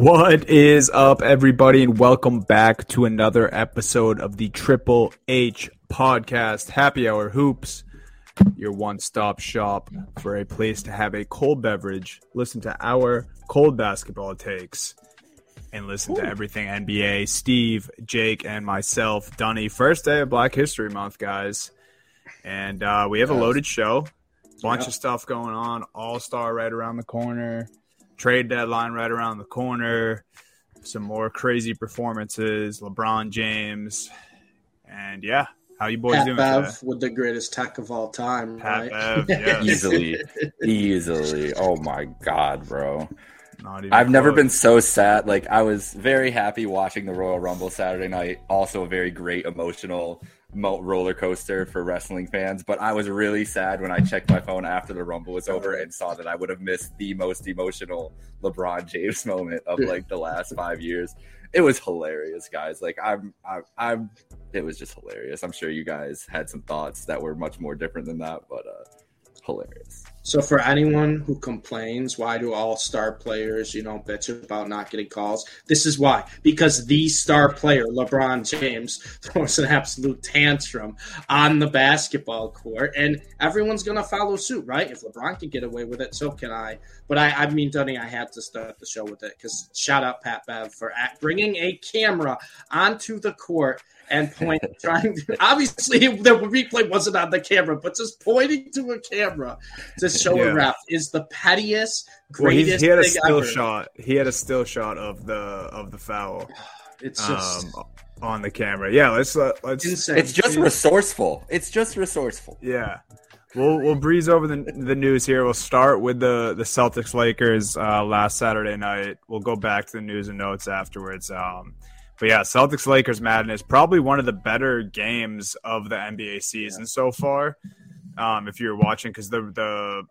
What is up, everybody, and welcome back to another episode of the Triple H podcast, Happy Hour Hoops, your one stop shop for a place to have a cold beverage, listen to our cold basketball takes, and listen to everything NBA. Steve, Jake, and myself, Dunny. First day of Black History Month, guys. And uh, we have a loaded show, bunch of stuff going on, All Star right around the corner trade deadline right around the corner, some more crazy performances, LeBron James, and yeah, how you boys Pat doing Bev today? with the greatest tech of all time, Pat right? Bev, yes. easily, easily. Oh my god, bro! Not even I've never been so sad. Like I was very happy watching the Royal Rumble Saturday night. Also, a very great emotional mo- roller coaster for wrestling fans. But I was really sad when I checked my phone after the Rumble was over and saw that I would have missed the most emotional LeBron James moment of like the last five years. It was hilarious, guys. Like I'm, I, I'm. It was just hilarious. I'm sure you guys had some thoughts that were much more different than that, but uh, hilarious. So for anyone who complains, why do all star players, you know, bitch about not getting calls? This is why. Because the star player, LeBron James, throws an absolute tantrum on the basketball court, and everyone's gonna follow suit, right? If LeBron can get away with it, so can I. But I, I mean, Dunny, I had to start the show with it because shout out Pat Bev for at, bringing a camera onto the court and point, trying to. Obviously, the replay wasn't on the camera, but just pointing to a camera to show Yeah. a ref is the pettiest, Well, he's, greatest he had a thing still ever. shot. He had a still shot of the of the foul It's just um, on the camera. Yeah, let's uh, let's insane. It's just resourceful. It's just resourceful. Yeah. We'll we'll breeze over the the news here. We'll start with the the Celtics Lakers uh, last Saturday night. We'll go back to the news and notes afterwards. Um, but yeah, Celtics Lakers madness probably one of the better games of the NBA season so far. Um, if you're watching, because the the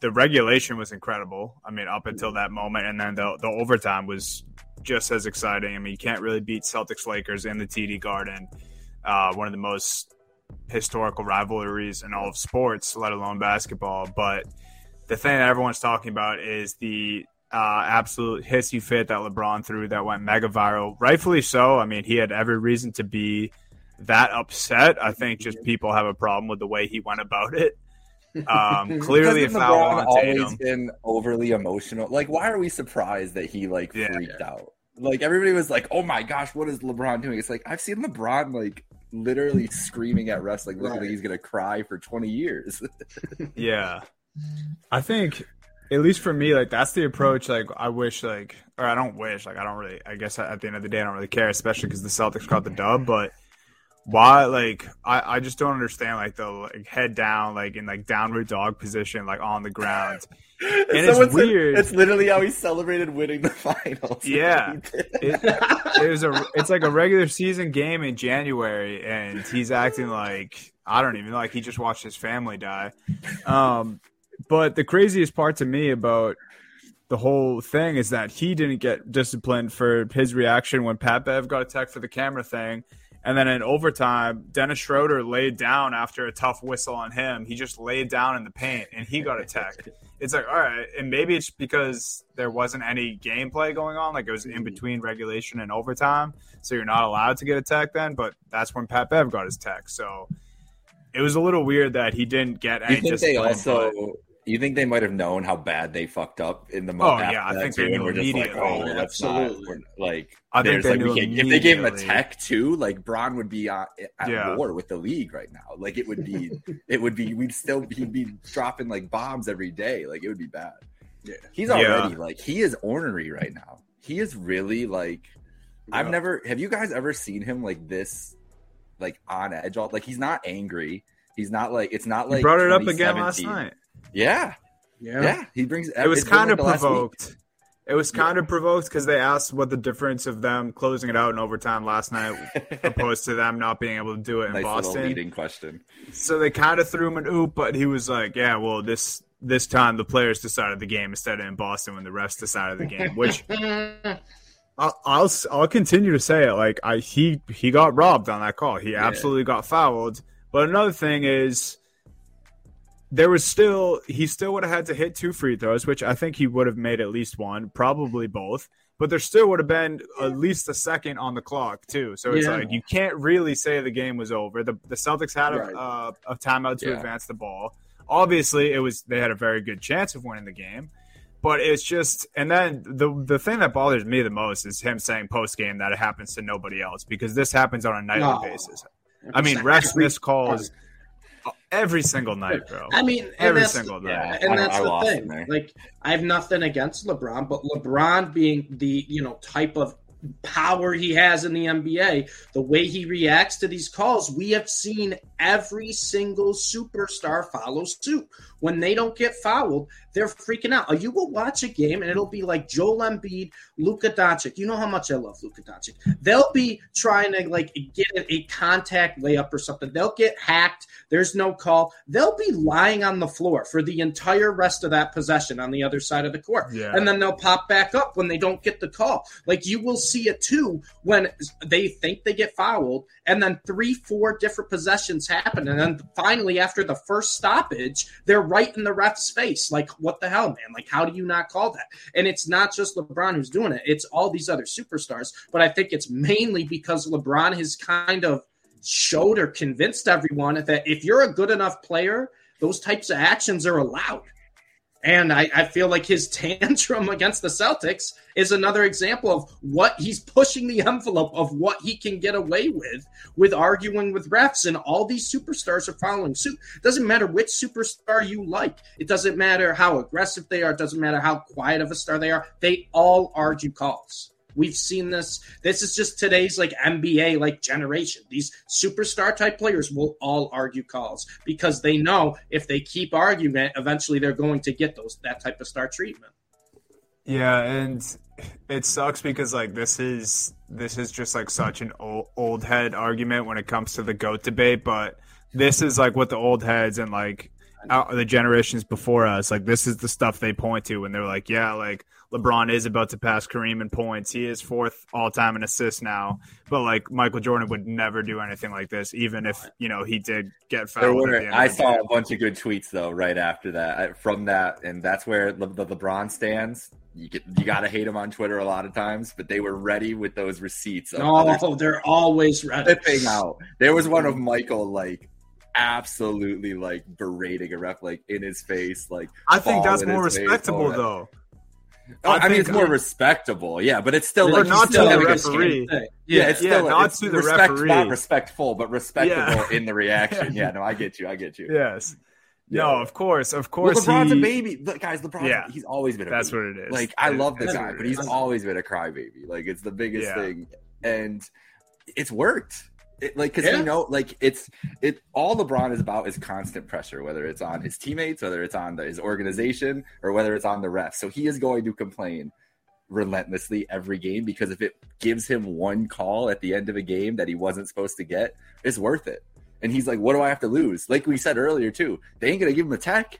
the regulation was incredible. I mean, up until that moment, and then the the overtime was just as exciting. I mean, you can't really beat Celtics Lakers in the TD Garden. Uh, one of the most historical rivalries in all of sports, let alone basketball. But the thing that everyone's talking about is the uh, absolute hissy fit that LeBron threw that went mega viral. Rightfully so. I mean, he had every reason to be that upset. I think just people have a problem with the way he went about it. Um, clearly, a Hasn't foul LeBron on always been overly emotional. Like, why are we surprised that he like Yeah. freaked out? Like everybody was like, "Oh my gosh, what is LeBron doing?" It's like I've seen LeBron like literally screaming at wrestling, looking Right. like he's gonna cry for twenty years. Yeah. I think at least for me, like that's the approach. Like I wish, like, or I don't wish, like I don't really. I guess at the end of the day, I don't really care, especially because the Celtics caught the dub. But why? Like I, I just don't understand. Like the like head down, like in like downward dog position, like on the ground. And it's weird. It's literally how he celebrated winning the finals. Yeah. It, it was a. It's like a regular season game in January, and he's acting like I don't even know, like he just watched his family die. Um, but the craziest part to me about the whole thing is that he didn't get disciplined for his reaction when Pat Bev got attacked for the camera thing. And then in overtime, Dennis Schroeder laid down after a tough whistle on him. He just laid down in the paint and he got attacked. It's like, all right. And maybe it's because there wasn't any gameplay going on. Like it was in mm-hmm. between regulation and overtime. So you're not allowed to get attacked then. But that's when Pat Bev got his tech. So it was a little weird that he didn't get any You think they also? but- You think they might have known how bad they fucked up in the moment? Oh, moment? yeah, I think they too, and knew we're like, immediately. oh, well, that's not Absolutely. we're- like. I think they like, knew we if they gave him a tech too, like Bron would be uh, at Yeah. war with the league right now. Like it would be, it would be, we'd still he'd be dropping like bombs every day. Like it would be bad. Yeah. He's Yeah. already like he is ornery right now. He is really like I've never. Have you guys ever seen him like this, like on edge? All like he's not angry. He's not like it's not He like brought it up again last night. Yeah, yeah. yeah. He brings. It was kind of the last week. provoked. It was kind of provoked because they asked what the difference of them closing it out in overtime last night opposed to them not being able to do it in nice Boston. leading question. So they kind of threw him an oop, but he was like, "Yeah, well, this this time the players decided the game instead of in Boston when the refs decided the game." Which I'll, I'll I'll continue to say it. Like I he he got robbed on that call. He absolutely got fouled. But another thing is, there was still he still would have had to hit two free throws, which I think he would have made at least one, probably both. But there still would have been at least a second on the clock too. So it's Yeah. like you can't really say the game was over. The the Celtics had a, Right. uh, a timeout to Yeah. advance the ball. Obviously, it was they had a very good chance of winning the game. But it's just, and then the the thing that bothers me the most is him saying post game that it happens to nobody else because this happens on a nightly No. basis. I mean, refs miss calls every single night, bro. I mean, Every that's, single night. Yeah. and I- that's I the thing. him. Like, I have nothing against LeBron, but LeBron being the you know type of power he has in the NBA, the way he reacts to these calls, we have seen every single superstar follow suit. When they don't get fouled, they're freaking out. You will watch a game and it'll be like Joel Embiid, Luka Doncic. You know how much I love Luka Doncic. They'll be trying to like get a contact layup or something. They'll get hacked. There's no call. They'll be lying on the floor for the entire rest of that possession on the other side of the court. Yeah. And then they'll pop back up when they don't get the call. Like you will see it too when they think they get fouled, and then three, four different possessions happen. And then finally, after the first stoppage, they're right in the ref's face. Like, what the hell, man? Like, how do you not call that? And it's not just LeBron who's doing it, it's all these other superstars. But I think it's mainly because LeBron has kind of showed or convinced everyone that if you're a good enough player, those types of actions are allowed. And I, I feel like his tantrum against the Celtics is another example of what he's pushing the envelope of what he can get away with with arguing with refs. And all these superstars are following suit. Doesn't matter which superstar you like. It doesn't matter how aggressive they are. It doesn't matter how quiet of a star they are. They all argue calls. We've seen this. This is just today's like NBA like generation. These superstar type players will all argue calls because they know if they keep arguing eventually they're going to get those that type of star treatment. Yeah, and it sucks because like this is this is just like such an old, old head argument when it comes to the goat debate, but this is like what the old heads and like out, the generations before us like this is the stuff they point to when they're like, yeah, like LeBron is about to pass Kareem in points. He is fourth all time in assists now, but like Michael Jordan would never do anything like this, even if you know he did get fouled. were, I saw game. a bunch of good tweets though right after that from that, and that's where Le, the LeBron stands. You get, you got to hate him on Twitter a lot of times, but they were ready with those receipts. Of others Oh, they're always ready. flipping out. There was one of Michael like absolutely like berating a ref like in his face, like I think that's more his face, respectable though. I, I mean, it's think- more respectable, yeah, but it's still like he's not to still the a referee. scam. Yeah, it's Yeah, still not it's to the respect, referee. not respectful, but respectable Yeah. in the reaction. Yeah, no, I get you, I get you. Yes. Yeah. No, of course, of Well, course. LeBron's he, a baby, Look, guys. LeBron, Yeah. he's always been a That's baby. what it is. Like I It- love the guy, but he's always been a crybaby. Like it's the biggest Yeah. thing, and it's worked. It, like because Yeah. you know, like it's it. All LeBron is about is constant pressure, whether it's on his teammates, whether it's on the, his organization, or whether it's on the refs. So he is going to complain relentlessly every game because if it gives him one call at the end of a game that he wasn't supposed to get, it's worth it. And he's like, "What do I have to lose?" Like we said earlier too, they ain't gonna give him a tech.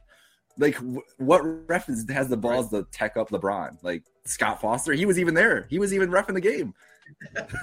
Like wh- what ref has the balls to tech up LeBron? Like Scott Foster, he was even there. He was even ref in the game,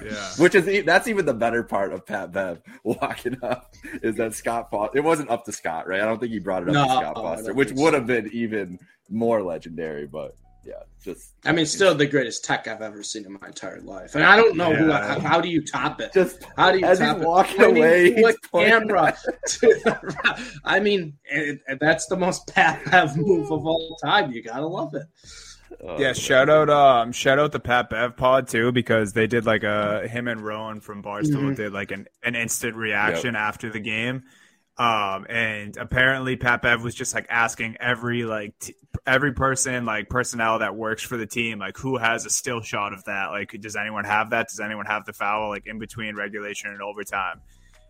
yeah. which is that's even the better part of Pat Bev walking up is that Scott Foster. It wasn't up to Scott, right? I don't think he brought it up No, to Scott I Foster, which would have been even more legendary. But yeah, just I mean, still the greatest tech I've ever seen in my entire life. And I don't know who. Yeah. How, how do you top it? just How do you as top it? walking Pointing away, to he's camera. to the. I mean, it, it- that's the most Pat Bev move of all time. You gotta love it. Oh, Yeah, shout out um shout out the Pat Bev pod too because they did like a him and Rone from Barstool Mhm. did like an, an instant reaction after the game. Um and apparently Pat Bev was just like asking every like t- every person like personnel that works for the team like who has a still shot of that? Like does anyone have that? Does anyone have the foul like in between regulation and overtime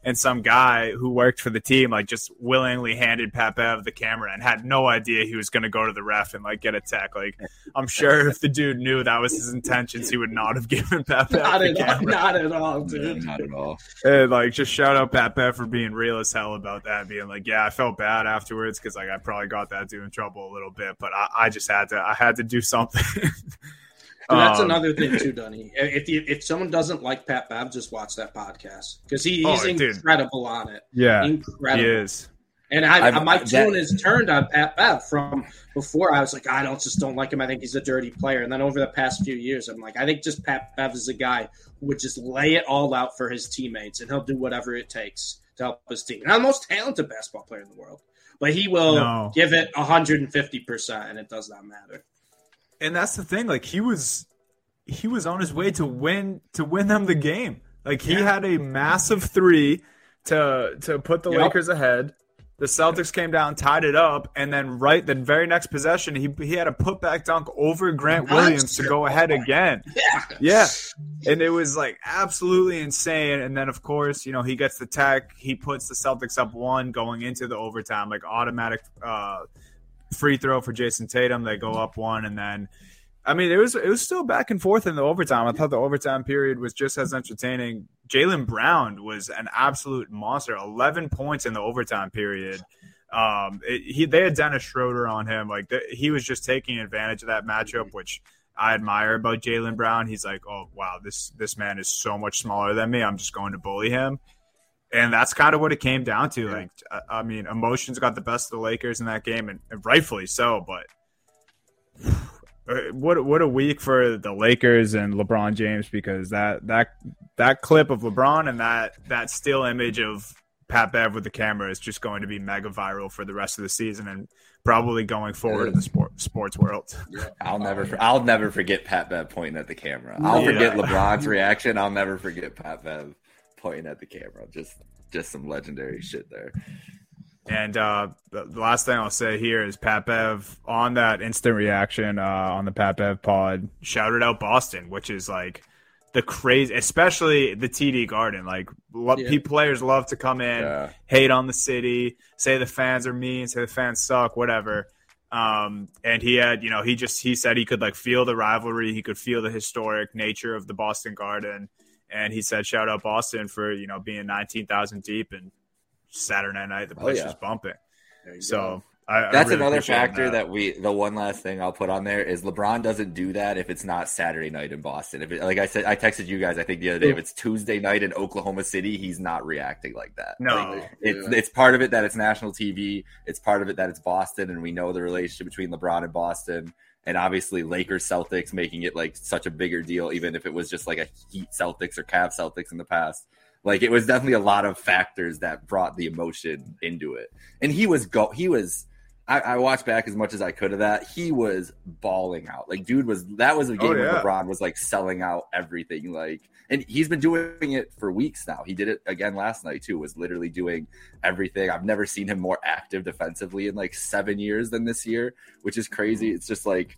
and some guy who worked for the team like just willingly handed Pat Bev the camera and had no idea he was going to go to the ref and like get a tech. Like I'm sure if the dude knew that was his intentions, he would not have given Pat Bev Not the at all. camera. Not at all, Yeah, dude. not at all. And, like just shout out Pat Bev for being real as hell about that, being like, yeah, I felt bad afterwards because like I probably got that dude in trouble a little bit, but I, I just had to I had to do something. And that's Um, another thing too, Dunny. If you, if someone doesn't like Pat Bev, just watch that podcast because he, Oh, he's dude. incredible on it. Yeah, he Incredible. is. And I, I've, my tune is turned on Pat Bev from before. I was like, I don't just don't like him. I think he's a dirty player. And then over the past few years, I'm like, I think just Pat Bev is a guy who would just lay it all out for his teammates, and he'll do whatever it takes to help his team. Not the most talented basketball player in the world, but he will no. give it 150 percent, and it does not matter. And that's the thing. Like he was, he was on his way to win to win them the game. Like he yeah. had a massive three to to put the yep. Lakers ahead. The Celtics came down, tied it up, and then right the very next possession, he he had a putback dunk over Grant Williams to go ahead again. Yeah, yeah, and it was like absolutely insane. And then of course, you know, he gets the tech, he puts the Celtics up one going into the overtime, like automatic uh, free throw for Jayson Tatum. They go up one, and then I mean, it was it was still back and forth in the overtime. I thought the overtime period was just as entertaining. Jaylen Brown was an absolute monster. Eleven points in the overtime period. Um, it, he they had Dennis Schroeder on him. Like the, he was just taking advantage of that matchup, which I admire about Jaylen Brown. He's like, oh wow, this this man is so much smaller than me. I'm just going to bully him, and that's kind of what it came down to. Like, I, I mean, emotions got the best of the Lakers in that game, and, and rightfully so. But uh, what what a week for the Lakers and LeBron James because that that that clip of LeBron and that that still image of Pat Bev with the camera is just going to be mega viral for the rest of the season and probably going forward in the sport, sports world. I'll never I'll never forget Pat Bev pointing at the camera. I'll yeah. forget LeBron's reaction. I'll never forget Pat Bev pointing at the camera. Just just some legendary shit there. And uh, the, last thing I'll say here is Pat Bev on that instant reaction uh, on the Pat Bev pod shouted out Boston, which is like the crazy, especially the TD Garden. Like lo- yeah. players love to come in, yeah. hate on the city, say the fans are mean, say the fans suck, whatever. Um, and he had, you know, he just he said he could like feel the rivalry, he could feel the historic nature of the Boston Garden, and he said shout out Boston for you know being nineteen thousand deep and Saturday night, the oh, place oh, yeah. was bumping. So I, that's I really another factor that. that. we. The one last thing I'll put on there is LeBron doesn't do that if it's not Saturday night in Boston. If it, like I said, I texted you guys. I think the other day, if it's Tuesday night in Oklahoma City, he's not reacting like that. No, like, it's yeah. it's part of it that it's national TV. It's part of it that it's Boston, and we know the relationship between LeBron and Boston. And obviously, Lakers Celtics making it like such a bigger deal, even if it was just like a Heat Celtics or Cavs Celtics in the past. Like it was definitely a lot of factors that brought the emotion into it. And he was go he was I, I watched back as much as I could of that. He was balling out. Like dude was that was a game oh, yeah. where LeBron was like selling out everything. Like and he's been doing it for weeks now. He did it again last night too. Was literally doing everything. I've never seen him more active defensively in like seven years than this year, which is crazy. It's just like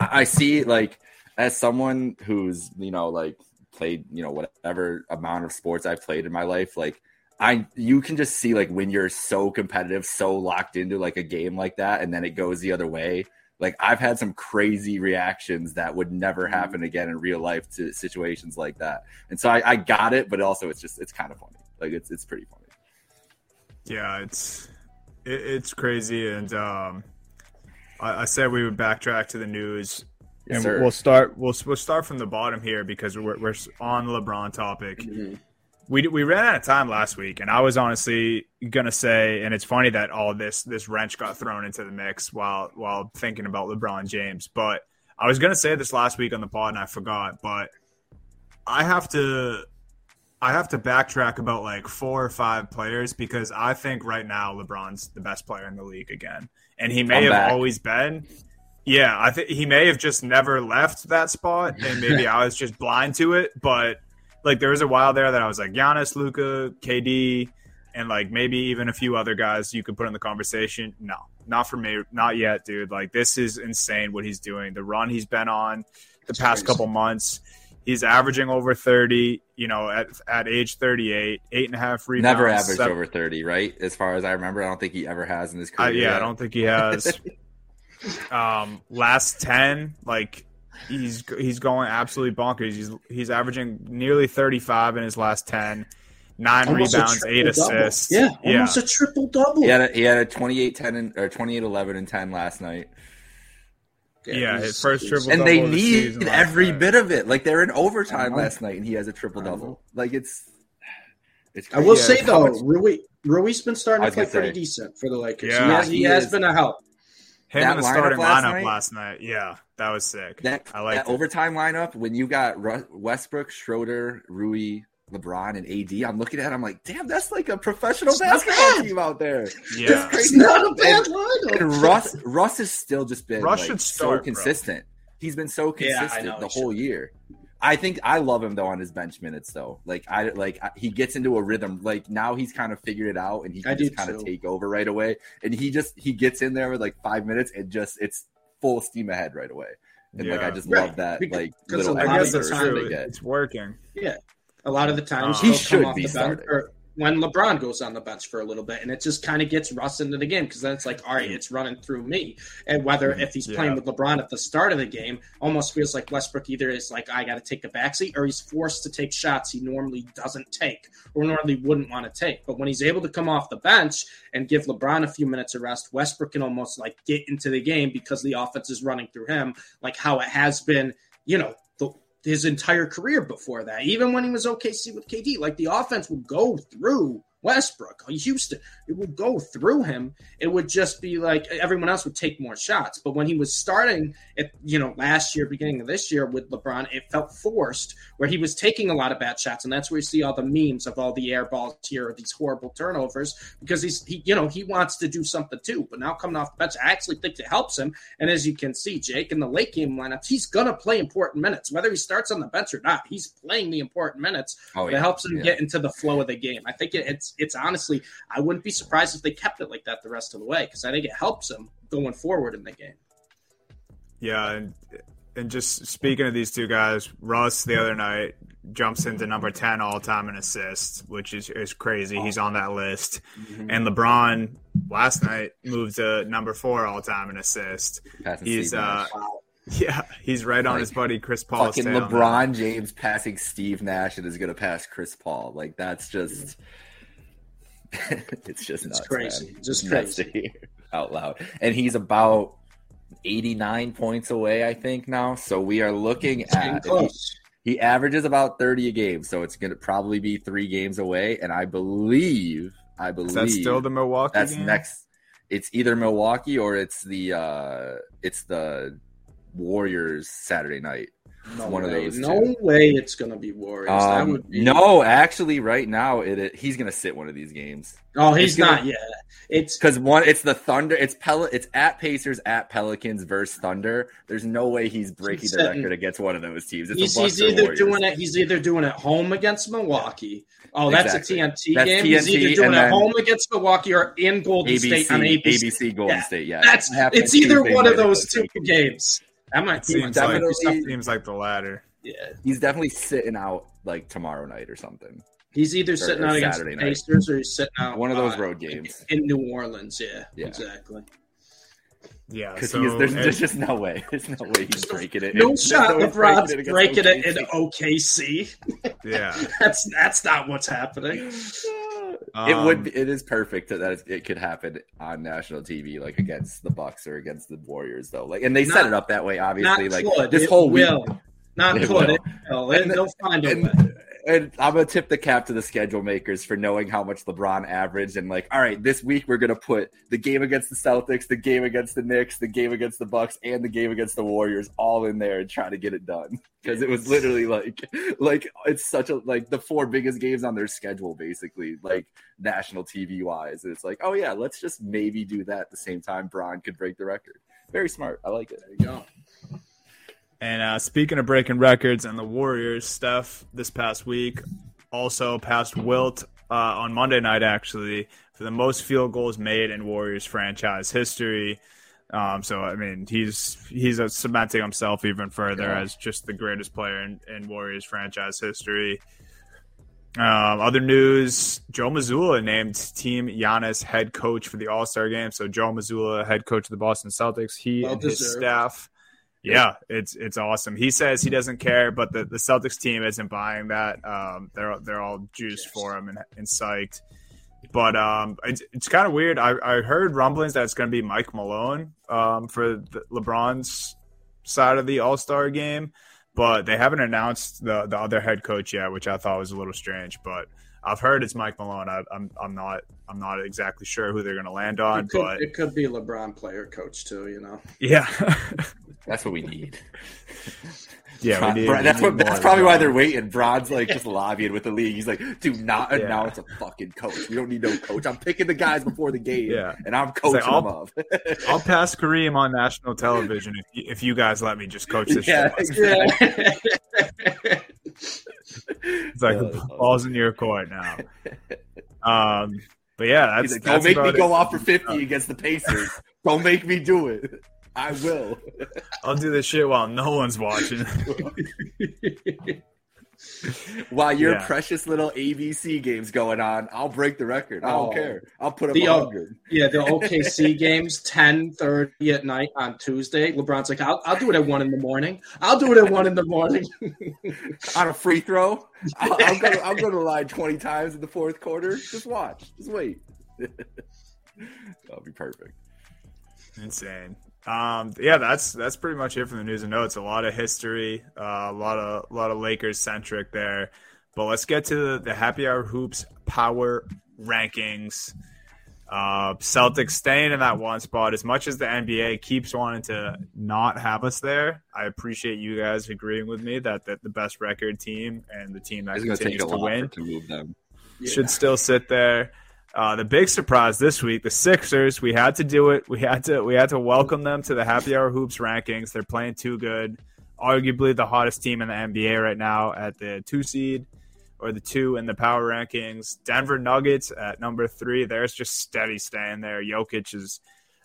I see like as someone who's you know like played, you know, whatever amount of sports I've played in my life, like I you can just see like when you're so competitive, so locked into like a game like that, and then it goes the other way. Like I've had some crazy reactions that would never mm-hmm. happen again in real life to situations like that. And so I, I got it, but also it's just it's kind of funny. Like it's it's pretty funny. Yeah, it's it, it's crazy, and um, I, I said we would backtrack to the news and sir. we'll start. We'll we'll start from the bottom here because we're we're on the LeBron topic. Mm-hmm. We we ran out of time last week, and I was honestly gonna say, and it's funny that all this this wrench got thrown into the mix while while thinking about LeBron James. But I was gonna say this last week on the pod, and I forgot. But I have to I have to backtrack about like four or five players because I think right now LeBron's the best player in the league again, and he may I'm have back. always been. Yeah, I think he may have just never left that spot, and maybe I was just blind to it. But like, there was a while there that I was like Giannis, Luka, KD, and like maybe even a few other guys you could put in the conversation. No, not for me, not yet, dude. Like, this is insane what he's doing. The run he's been on the That's past crazy. couple months. He's averaging over 30, you know, at, at age 38, eight and a half rebounds. Never averaged seven. over 30, right? As far as I remember, I don't think he ever has in his career. Uh, yeah, yet. I don't think he has. Um, last ten, like he's he's going absolutely bonkers. He's he's averaging nearly thirty five in his last ten. Nine almost rebounds, eight assists. Yeah, almost yeah. a triple double. He had a, he had a 28 10 and, or 28 11 and 10 last night. Yeah, yeah his first triple and they need every night. bit of it. Like they're in overtime uh-huh. last night, and he has a triple double. Uh-huh. Like it's, it's. Crazy. I will say though, much- really, Rui's been starting to play pretty say. decent for the Lakers. Yeah, he has, he he has is- been a help. Him That in the lineup starting last lineup night? last night. Yeah, that was sick. That, I like that overtime lineup when you got Ru- Westbrook, Schroeder, Rui, LeBron, and AD. I'm looking at. it, I'm like, damn, that's like a professional It's basketball bad. team out there. Yeah. That's It's crazy. not a bad And lineup. Russ, Russ has still just been Russ like, should so start, bro. consistent. He's been so Yeah, consistent know, the whole should. year. I think I love him though on his bench minutes though. Like I like I- he gets into a rhythm. Like now he's kind of figured it out and he can do just kind of take over right away. And he just he gets in there with like five minutes and just it's full steam ahead right away. And like I just Right. love that Because- like because little a I lot guess of the that's extra time true. they get. It's working. Yeah, a lot of the times Uh, he'll should come off be the bench starting. or when LeBron goes on the bench for a little bit, and it just kind of gets Russ into the game because then it's like, all right, it's running through me. And whether mm-hmm. if he's playing with LeBron at the start of the game, almost feels like Westbrook either is like, I got to take a backseat, or he's forced to take shots he normally doesn't take or normally wouldn't want to take. But when he's able to come off the bench and give LeBron a few minutes of rest, Westbrook can almost like get into the game because the offense is running through him, like how it has been, you know, his entire career before that. Even when he was OKC with KD, like the offense would go through Westbrook, Houston, it would go through him. It would just be like everyone else would take more shots. But when he was starting at you know last year, beginning of this year with LeBron, it felt forced where he was taking a lot of bad shots, and that's where you see all the memes of all the air balls here, or these horrible turnovers, because he's he you know he wants to do something too. But now coming off the bench, I actually think it helps him. And as you can see, Jake in the late game lineups, he's gonna play important minutes, whether he starts on the bench or not. He's playing the important minutes Oh that helps him yeah. get into the flow of the game. I think it, it's it's honestly, I wouldn't be surprised if they kept it like that the rest of the way because I think it helps him going forward in the game. Yeah, and and just speaking of these two guys, Russ the other night jumps into number ten all time in assists, which is is crazy. He's on that list. Mm-hmm. And LeBron last night moved to number four all time in assists. He's uh yeah, he's right on his buddy Chris Paul. fucking tail now. LeBron James passing Steve Nash and is gonna pass Chris Paul. Like that's just it's just It's nuts, crazy. man. Just Nuts to crazy. hear out loud. And he's about 89 points away, I think now. So we are looking It's getting at he, close. he averages about 30 a game, so it's gonna probably be three games away. And I believe, I believe Is that still the Milwaukee? that's game? next. It's either Milwaukee or it's the uh it's the Warriors Saturday night. No one of way. those No two. way it's gonna be Warriors. Um, would be no, actually, right now it, it he's gonna sit one of these games Oh, he's it's gonna- not yet. It's because one it's the Thunder, it's Pel, it's at Pacers, at Pelicans versus Thunder. There's no way he's breaking He's the record against one of those teams. It's he's, he's either Warriors. doing it. He's either doing it home against Milwaukee. Oh, that's Exactly. a TNT That's game. he's either doing it home against Milwaukee or in Golden ABC, State on ABC. ABC, Golden Yeah. State. Yeah, That's it's either Tuesday one of those two games. That might be seems like, definitely- seems like the latter. yeah. He's definitely sitting out like tomorrow night or something. He's either sitting or out against Saturday the. Pacers or he's sitting out One of those uh, road games. in New Orleans. Yeah, Yeah. exactly. Yeah, Because so there's, there's just no way. There's no way he's breaking it. No There's shot. way LeBron's against breaking it in OKC. OKC. yeah. That's that's not what's happening. It Um, would. It is perfect that it, it could happen on national TV, like against the Bucks or against the Warriors, though. Like, and they set it up that way, obviously. Like this It whole week. Not It could. will. It will. It, And- they'll find a way. And, I'm gonna tip the cap to the schedule makers for knowing how much LeBron averaged and like, all right, this week we're gonna put the game against the Celtics, the game against the Knicks, the game against the Bucks, and the game against the Warriors all in there and try to get it done because it was literally like, like it's such a like the four biggest games on their schedule basically, like national TV wise. And it's like, oh yeah, let's just maybe do that at the same time. Bron could break the record. Very smart. I like it. There you go. And uh, speaking of breaking records and the Warriors, Steph this past week also passed Wilt uh, on Monday night, actually, for the most field goals made in Warriors franchise history. Um, so I mean, he's he's cementing himself even further Yeah. as just the greatest player in, in Warriors franchise history. Um, other news: Joe Mazzulla named Team Giannis head coach for the All Star game. So Joe Mazzulla, head coach of the Boston Celtics, he Well and his staff. Yeah, it's it's awesome. He says he doesn't care, but the, the Celtics team isn't buying that. Um, they're they're all juiced for him and, and psyched. But um, it's, it's kind of weird. I, I heard rumblings that it's going to be Mike Malone um, for the, LeBron's side of the All Star game, but they haven't announced the the other head coach yet, which I thought was a little strange. But I've heard it's Mike Malone. I, I'm I'm not I'm not exactly sure who they're going to land on, It could, but it could be LeBron player coach too. You know. yeah, That's what we need. yeah. Bron- we need- Bron- that's we what. need That's probably why they're waiting. Bron's like just lobbying with the league. He's like, "Do not Yeah. announce a fucking coach. We don't need no coach. I'm picking the guys before the game, Yeah. and I'm like, coaching I'll- them up." I'll pass Kareem on national television if you, if you guys let me just coach this Yeah, shit. Yeah. It's like Yeah, the that's awesome. ball's in your court now. Um, but yeah, that's, like, that's "Don't make me about go off for 50 against the Pacers. Don't make me do it. I will." I'll do this shit while no one's watching. While your Yeah. precious little ABC game's going on, I'll break the record. I don't Oh. care. I'll put up The, a uh, hundred. yeah, the OKC games, ten thirty at night on Tuesday. LeBron's like, I'll, I'll do it at one in the morning. I'll do it at one in the morning. on a free throw. I'll, I'll go. I'll go to the line twenty times in the fourth quarter. Just watch. Just wait. That'll be perfect. Insane. Um, yeah, that's that's pretty much it from the news and notes. A lot of history, uh, a lot of a lot of Lakers centric there. But let's get to the, the happy hour hoops power rankings. Uh, Celtics staying in that one spot. As much as the NBA keeps wanting to not have us there, I appreciate you guys agreeing with me that, that the best record team and the team that It's going to take continues a to win to move them. should still sit there. Uh, the big surprise this week, the Sixers. We had to do it. We had to. We had to welcome them to the Happy Hour Hoops rankings. They're playing too good. Arguably the hottest team in the NBA right now at the two seed or the two in the power rankings. Denver Nuggets at number three. There's just steady staying there. Jokic is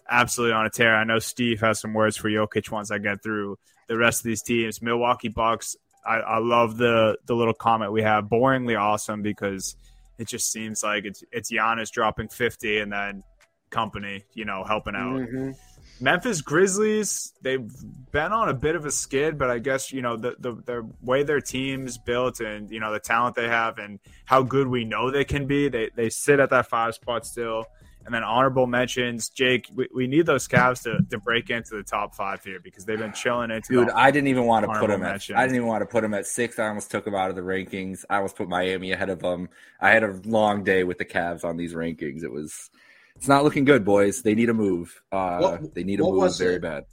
absolutely on a tear. I know Steve has some words for Jokic once I get through the rest of these teams. Milwaukee Bucks. I, I love the the little comment we have. Boringly awesome because it just seems like it's it's Giannis dropping fifty and then company, you know, helping out. Mhm. Memphis Grizzlies, they've been on a bit of a skid, but I guess you know the, the the way their team's built and you know the talent they have and how good we know they can be. They they sit at that five spot still. And then honorable mentions, Jake. We, we need those Cavs to, to break into the top five here because they've been chilling into. Dude, the- I didn't even want to put Honorable them at. I didn't even want to put them at six. I almost took them out of the rankings. I almost put Miami ahead of them. I had a long day with the Cavs on these rankings. It was. It's not looking good, boys. They need a move. Uh, What- they need a move was very it? bad.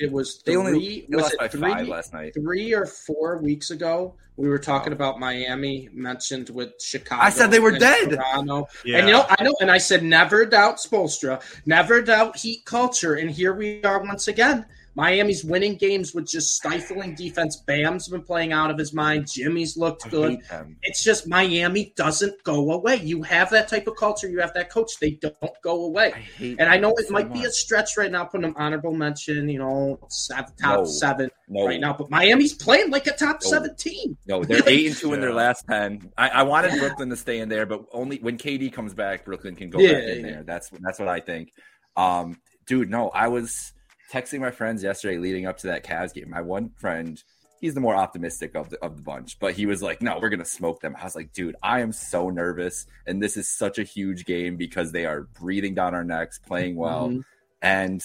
It was They only was lost it by three? five last night. three or four weeks ago, we were talking Oh. about Miami mentioned with Chicago. I said they were and dead. Toronto. yeah. And you know, I know, and I said never doubt Spoelstra, never doubt Heat culture, and here we are once again. Miami's winning games with just stifling defense. Bam's been playing out of his mind. Jimmy's looked good. It's just Miami doesn't go away. You have that type of culture. You have that coach. They don't go away. I hate And I know it so might be a stretch right now, putting them honorable mention, you know, seven, top No. seven no, right now. But Miami's playing like a top No. seven team. No, they're eight and two in their last ten. I, I wanted Brooklyn to stay in there, but only when KD comes back, Brooklyn can go Yeah, back in yeah. there. That's that's what I think. Um, dude, no, I was texting my friends yesterday leading up to that Cavs game. My one friend, he's the more optimistic of the of the bunch, but he was like, "No, we're gonna smoke them." I was like, "Dude, I am so nervous, and this is such a huge game because they are breathing down our necks, playing well, Mhm. and."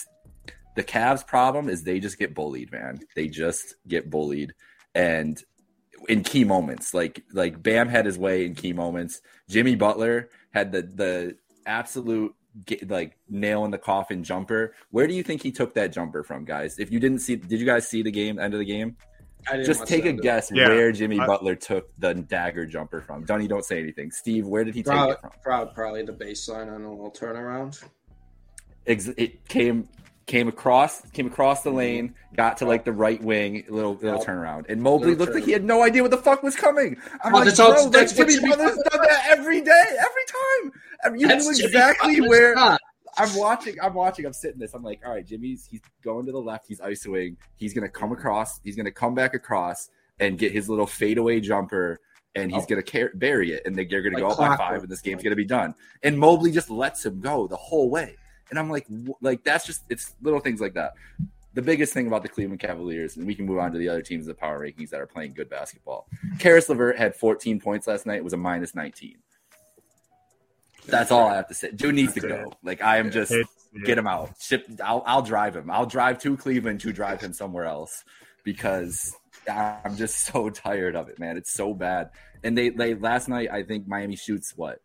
The Cavs' problem is they just get bullied, man. They just get bullied, and in key moments. Like like Bam had his way in key moments. Jimmy Butler had the the absolute get, like nail in the coffin jumper. Where do you think he took that jumper from, guys? If you didn't see, did you guys see the game end of the game? I didn't Just take a guess Yeah. where Jimmy I- Butler took the dagger jumper from. Dunny, don't say anything. Steve, where did he take Probably, it from? probably, probably the baseline on a little turnaround. Ex- it came came across came across the lane, got to like the right wing, little little Yep. turnaround, and Mobley Little looked like he had no idea what the fuck was coming. I'm Oh, like, all- bro, that's Jimmy Jimmy Butler's done that every day, every time. I mean, you That's knew exactly where. I'm watching. I'm watching. I'm sitting this. I'm like, all right, Jimmy's he's going to the left. He's isoing. He's gonna come across. He's gonna come back across and get his little fadeaway jumper, and he's Oh. gonna car- bury it, and they're gonna Like go up by five, and this game's gonna be done. And Mobley just lets him go the whole way, and I'm like, like that's just it's little things like that. The biggest thing about the Cleveland Cavaliers, and we can move on to the other teams in the power rankings that are playing good basketball. Caris LeVert had 14 points last night. It was a minus 19. That's all I have to say. Dude needs to go. Like I am just get him out. Ship. I'll, I'll drive him. I'll drive to Cleveland to drive him somewhere else because I'm just so tired of it, man. It's so bad. And they, they last night, I think Miami shoots what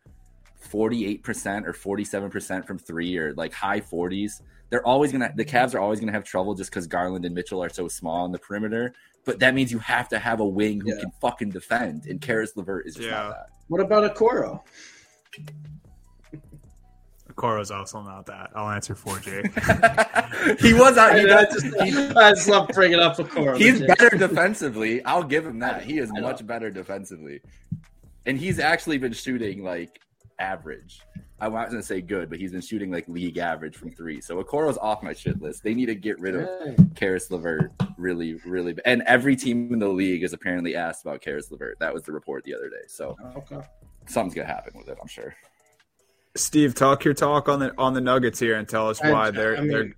48% or 47% from three or like high 40s. They're always gonna the Cavs are always gonna have trouble just because Garland and Mitchell are so small on the perimeter. But that means you have to have a wing who yeah. can fucking defend, and Caris LeVert is just yeah. not that. What about Okoro? Okoro's also not that. I'll answer for Jake. he was out. He I, just, I just love bringing up Okoro. He's better defensively. I'll give him that. He is much better defensively, and he's actually been shooting like average. I wasn't gonna say good, but he's been shooting like league average from three. So Okoro's off my shit list. They need to get rid of Caris LeVert really, really. And every team in the league is apparently asked about Caris LeVert. That was the report the other day. So okay. something's gonna happen with it, I'm sure. Steve, talk your talk on the on the Nuggets here and tell us why they're I mean, they're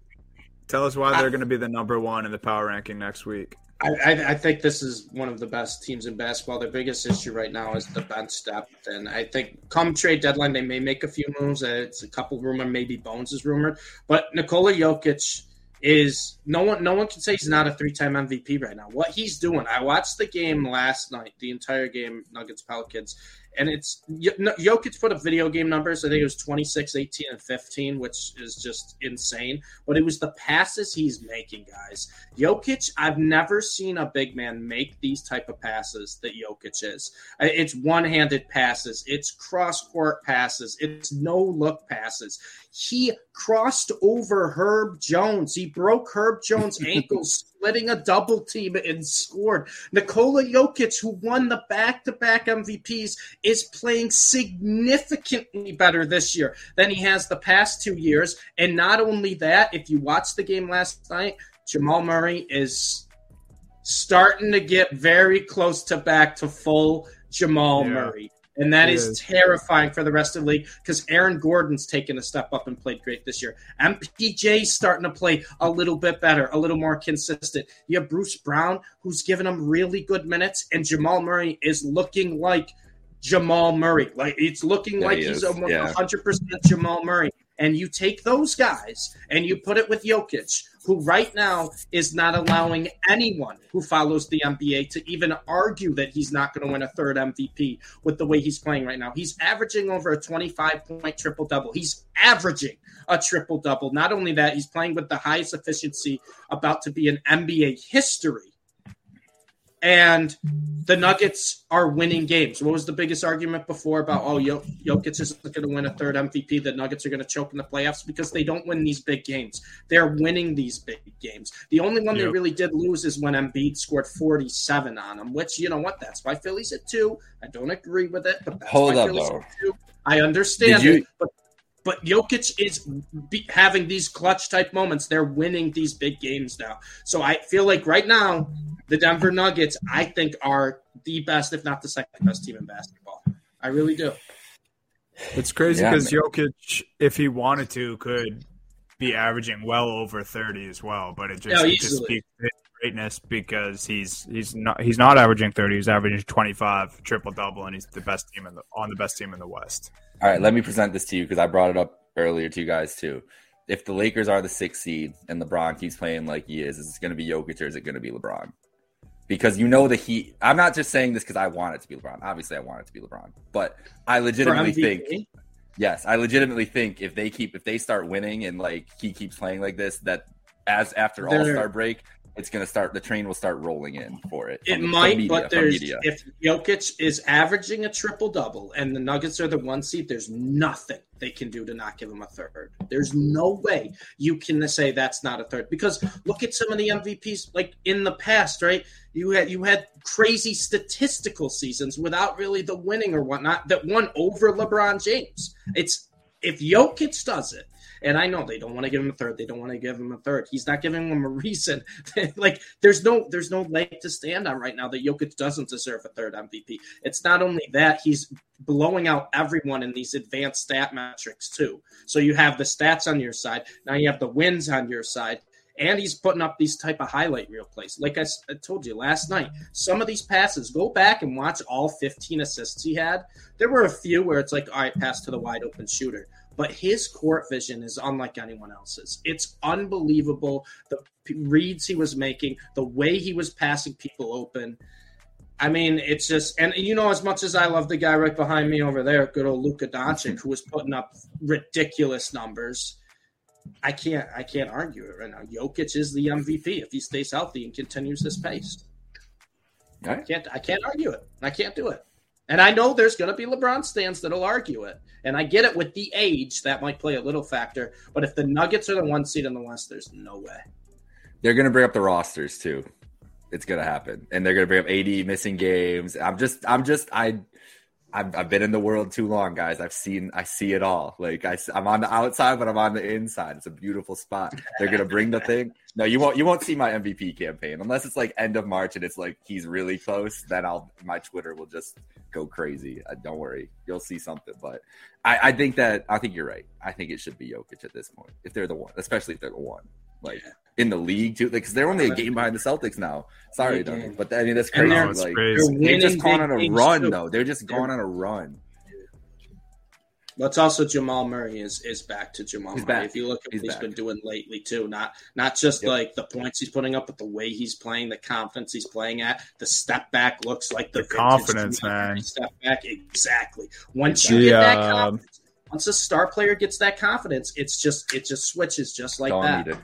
tell us why they're going to be the number one in the power ranking next week. I, I, think this is one of the best teams in basketball. Their biggest issue right now is the bench depth, and I think come trade deadline they may make a few moves. It's a couple rumor, maybe Bones is rumored, but Nikola Jokic is no one. No one can say he's not a three-time MVP right now. What he's doing, I watched the game last night, the entire game, Nuggets Pelicans, and it's Jokic put up video game numbers. I think it was 26, 18, and 15, which is just insane. But it was the passes he's making, guys. Jokic, I've never seen a big man make these type of passes that Jokic is. It's one-handed passes, it's cross-court passes, it's no-look passes. He crossed over Herb Jones. He broke Herb Jones' ankles, splitting a double team and scored. Nikola Jokic, who won the back to back MVPs, is playing significantly better this year than he has the past two years. And not only that, if you watched the game last night, Jamal Murray is starting to get very close to back to full Jamal yeah. Murray. And that is, is, terrifying for the rest of the league because Aaron Gordon's taken a step up and played great this year. MPJ's starting to play a little bit better, a little more consistent. You have Bruce Brown, who's given him really good minutes, and Jamal Murray is looking like Jamal Murray. Like it's looking yeah, like he he's a 100% Jamal Murray. And you take those guys and you put it with Jokic, who right now is not allowing anyone who follows the NBA to even argue that he's not going to win a third MVP with the way he's playing right now. He's averaging over a 25 point triple double. He's averaging a triple double. Not only that, he's playing with the highest efficiency about to be in NBA history and the Nuggets are winning games. What was the biggest argument before about oh Jokic isn't going to win a third MVP? The Nuggets are going to choke in the playoffs because they don't win these big games. They're winning these big games. The only one yep. they really did lose is when Embiid scored 47 on them, which you know what? That's why Philly's at two. I don't agree with it, but that's Hold why up, Philly's though. at two. I understand you, it, but but Jokic is be, having these clutch type moments. They're winning these big games now. So I feel like right now, the Denver Nuggets, I think, are the best, if not the second best team in basketball. I really do. It's crazy because yeah, Jokic, if he wanted to, could be averaging well over 30 as well. But it just, it just speaks to greatness because he's he's not he's not averaging 30. He's averaging 25 triple double, and he's the best team in the on the best team in the West. All right, let me present this to you because I brought it up earlier to you guys too. If the Lakers are the sixth seed and LeBron keeps playing like he is, is it going to be Jokic or is it going to be LeBron? Because you know the Heat. I'm not just saying this because I want it to be LeBron. Obviously, I want it to be LeBron, but I legitimately think. Yes, I legitimately think if they keep if they start winning and like he keeps playing like this, that as after All Star break, it's going to start. The train will start rolling in for it. It might, media, but there's if Jokic is averaging a triple double and the Nuggets are the one seed, there's nothing they can do to not give him a third. There's no way you can say that's not a third because look at some of the MVPs like in the past, right? You had you had crazy statistical seasons without really the winning or whatnot that won over LeBron James. It's if Jokic does it and I know they don't want to give him a third. They don't want to give him a third. He's not giving them a reason. like there's no there's no leg to stand on right now that Jokic doesn't deserve a third MVP. It's not only that he's blowing out everyone in these advanced stat metrics too. So you have the stats on your side. Now you have the wins on your side and he's putting up these type of highlight reel plays. Like I, I, told you last night, some of these passes, go back and watch all 15 assists he had. There were a few where it's like, all right, pass to the wide open shooter. But his court vision is unlike anyone else's. It's unbelievable the reads he was making, the way he was passing people open. I mean, it's just, and you know, as much as I love the guy right behind me over there, good old Luka Doncic, who was putting up ridiculous numbers. I can't, I can't argue it right now. Jokic is the MVP if he stays healthy and continues this pace. Right. I can't, I can't argue it. I can't do it. And I know there's going to be LeBron stands that'll argue it. And I get it with the age that might play a little factor. But if the Nuggets are the one seed in the West, there's no way. They're going to bring up the rosters too it's gonna happen, and they're gonna bring up AD missing games. I'm just, I'm just, I, I've, I've been in the world too long, guys. I've seen, I see it all. Like I, I'm on the outside, but I'm on the inside. It's a beautiful spot. They're gonna bring the thing. No, you won't, you won't see my MVP campaign unless it's like end of March and it's like he's really close. Then I'll, my Twitter will just go crazy. Uh, don't worry, you'll see something. But I, I think that, I think you're right. I think it should be Jokic at this point if they're the one, especially if they're the one. Like in the league too, because they're only a game behind the Celtics now. Sorry, Duncan, but I mean that's crazy. They're, like crazy. they're just gone on a run too. though. They're just gone on a run. But also Jamal Murray is is back to Jamal he's Murray. Back. If you look at he's what he's been doing lately too, not not just yep. like the points he's putting up, but the way he's playing, the confidence he's playing at, the step back looks like the, the confidence, man. Step back, exactly. Once you get that uh, confidence, once a star player gets that confidence, it's just it just switches just like that. Needed.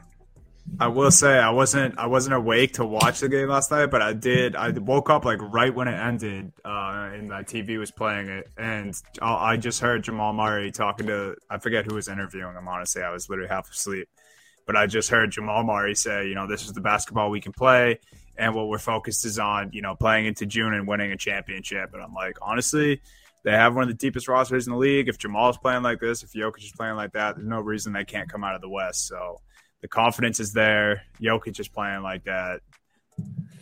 I will say I wasn't I wasn't awake to watch the game last night, but I did. I woke up like right when it ended, uh, and my TV was playing it, and I just heard Jamal Murray talking to I forget who was interviewing him. Honestly, I was literally half asleep, but I just heard Jamal Murray say, you know, this is the basketball we can play, and what we're focused is on, you know, playing into June and winning a championship. And I'm like, honestly, they have one of the deepest rosters in the league. If Jamal's playing like this, if Jokic is playing like that, there's no reason they can't come out of the West. So the confidence is there. Jokic is playing like that.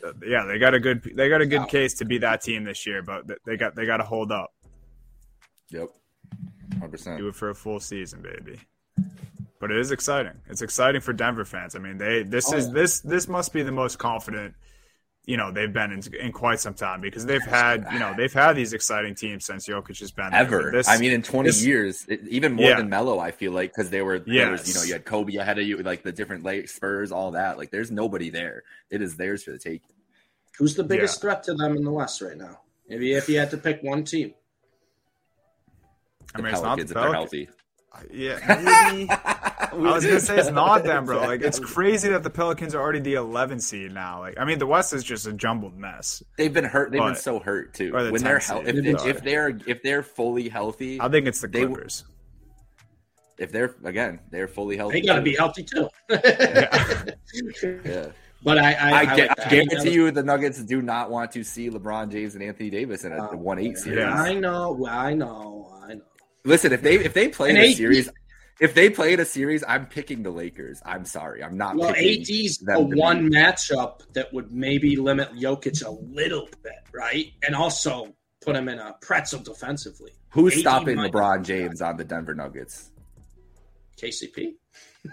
Uh, yeah, they got a good they got a good case to be that team this year, but they got they got to hold up. Yep, hundred percent. Do it for a full season, baby. But it is exciting. It's exciting for Denver fans. I mean, they this oh, is yeah. this this must be the most confident you know they've been in, in quite some time because they've had you know they've had these exciting teams since Jokic has been ever. This, I mean, in twenty this, years, even more yeah. than Melo, I feel like because they were yes. you know you had Kobe ahead of you, like the different late Spurs, all that. Like there's nobody there. It is theirs for the take. Who's the biggest yeah. threat to them in the West right now? Maybe if you had to pick one team. I mean, the Pelicans, it's not the if they're healthy. Yeah, maybe. I was gonna say it's not them, bro. Like it's crazy that the Pelicans are already the 11 seed now. Like I mean, the West is just a jumbled mess. They've been hurt. They've but, been so hurt too. The when they're healthy, if, if, they're if they're fully healthy, I think it's the Clippers. They, if they're again, they're fully healthy. They got to be healthy too. yeah. yeah. But I, I, I, I, I guarantee you, the Nuggets do not want to see LeBron James and Anthony Davis in a uh, one eight series. I know, I know, I know. Listen, if they if they play in a series, if they played a series, I'm picking the Lakers. I'm sorry, I'm not. Well, AD's a one be. matchup that would maybe limit Jokic a little bit, right? And also put him in a pretzel defensively. Who's AD stopping LeBron James on the Denver Nuggets? KCP.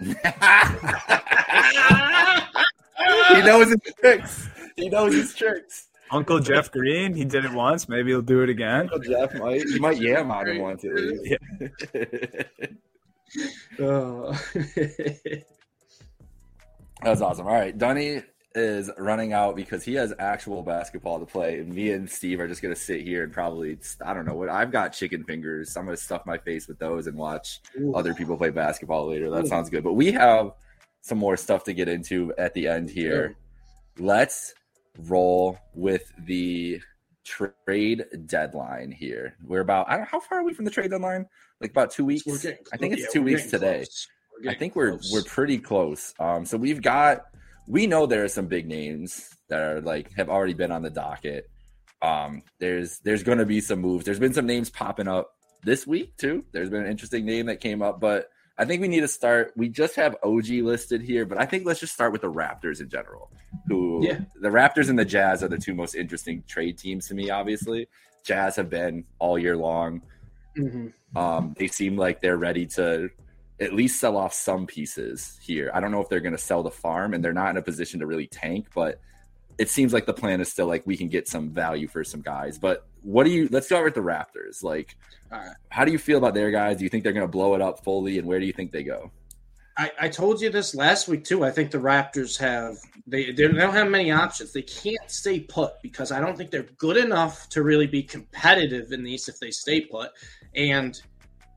he knows his tricks. He knows his tricks. Uncle Jeff Green, he did it once. Maybe he'll do it again. Uncle Jeff might, he might yam on him once at least. Yeah. oh. That's awesome. All right, Dunny is running out because he has actual basketball to play. And me and Steve are just gonna sit here and probably I don't know what I've got chicken fingers. I'm gonna stuff my face with those and watch Ooh. other people play basketball later. That Ooh. sounds good. But we have some more stuff to get into at the end here. Sure. Let's roll with the trade deadline here. We're about I don't how far are we from the trade deadline? Like about two weeks. I think it's yeah, two weeks today. I think we're we're pretty close. Um, so we've got we know there are some big names that are like have already been on the docket. Um, there's there's going to be some moves. There's been some names popping up this week too. There's been an interesting name that came up, but I think we need to start. We just have OG listed here, but I think let's just start with the Raptors in general. Who yeah. the Raptors and the Jazz are the two most interesting trade teams to me. Obviously, Jazz have been all year long. Mm-hmm. Um, they seem like they're ready to at least sell off some pieces here. I don't know if they're going to sell the farm, and they're not in a position to really tank, but it seems like the plan is still like we can get some value for some guys. But what do you? Let's start with the Raptors. Like, how do you feel about their guys? Do you think they're going to blow it up fully, and where do you think they go? I, I told you this last week too. I think the Raptors have they they don't have many options. They can't stay put because I don't think they're good enough to really be competitive in these if they stay put. And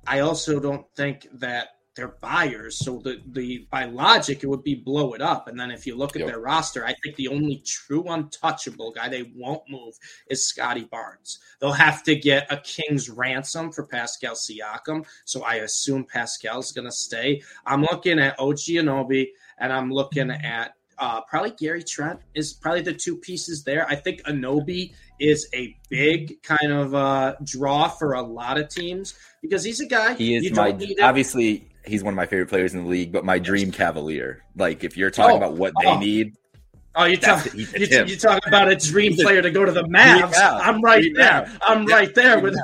I also don't think that they're buyers. So the the by logic, it would be blow it up. And then if you look at yep. their roster, I think the only true untouchable guy they won't move is Scotty Barnes. They'll have to get a king's ransom for Pascal Siakam. So I assume Pascal's going to stay. I'm looking at OG Anunoby and I'm looking at uh, probably Gary Trent is probably the two pieces there. I think Anunoby is a big kind of uh, draw for a lot of teams because he's a guy. He is my obviously he's one of my favorite players in the league, but my dream Cavalier. Like if you're talking oh, about what they oh. need. Oh, you're, talk, you're, you're, talking about a dream player to go to the Mavs. I'm right there. I'm right there with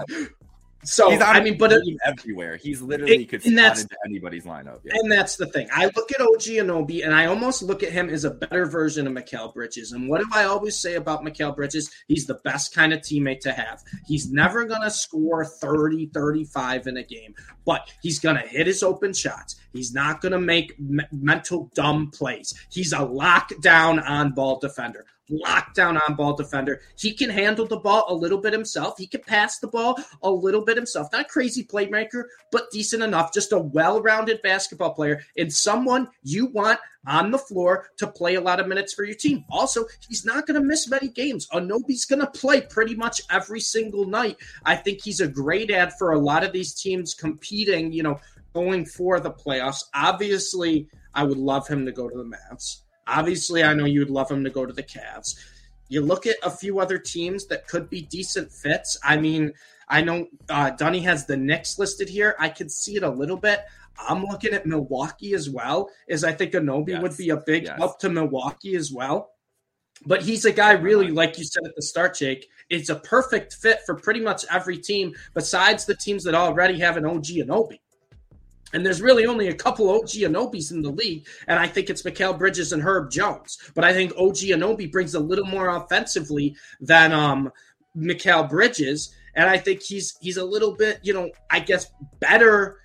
so he's I mean, but it, everywhere he's literally it, could slot into anybody's lineup. Yeah. And that's the thing. I look at OG Anunoby, and I almost look at him as a better version of Mikal Bridges. And what do I always say about Mikal Bridges? He's the best kind of teammate to have. He's never going to score 30, 35 in a game, but he's going to hit his open shots. He's not going to make me- mental dumb plays. He's a lockdown on ball defender lockdown on ball defender. He can handle the ball a little bit himself. He can pass the ball a little bit himself. Not crazy playmaker, but decent enough. Just a well rounded basketball player and someone you want on the floor to play a lot of minutes for your team. Also, he's not going to miss many games. Anunoby's going to play pretty much every single night. I think he's a great ad for a lot of these teams competing, you know, going for the playoffs. Obviously, I would love him to go to the Mavs. Obviously, I know you'd love him to go to the Cavs. You look at a few other teams that could be decent fits. I mean, I know uh, Dunny has the Knicks listed here. I could see it a little bit. I'm looking at Milwaukee as well, as I think Anunoby yes. would be a big yes. help to Milwaukee as well. But he's a guy, really, like you said at the start, Jake. It's a perfect fit for pretty much every team besides the teams that already have an OG Anunoby. And there's really only a couple OG Anunobys in the league, and I think it's Mikal Bridges and Herb Jones. But I think OG Anunoby brings a little more offensively than um, Mikal Bridges, and I think he's he's a little bit, you know, I guess better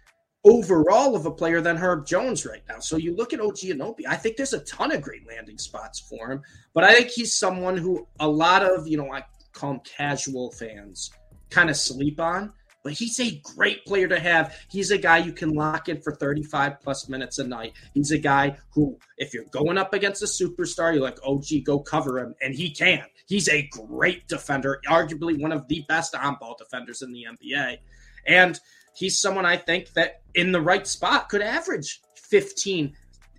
overall of a player than Herb Jones right now. So you look at OG Anunoby, I think there's a ton of great landing spots for him, but I think he's someone who a lot of, you know, I call him casual fans kind of sleep on but he's a great player to have. He's a guy you can lock in for 35 plus minutes a night. He's a guy who, if you're going up against a superstar, you're like, oh, gee, go cover him. And he can. He's a great defender, arguably one of the best on ball defenders in the NBA. And he's someone I think that in the right spot could average 15,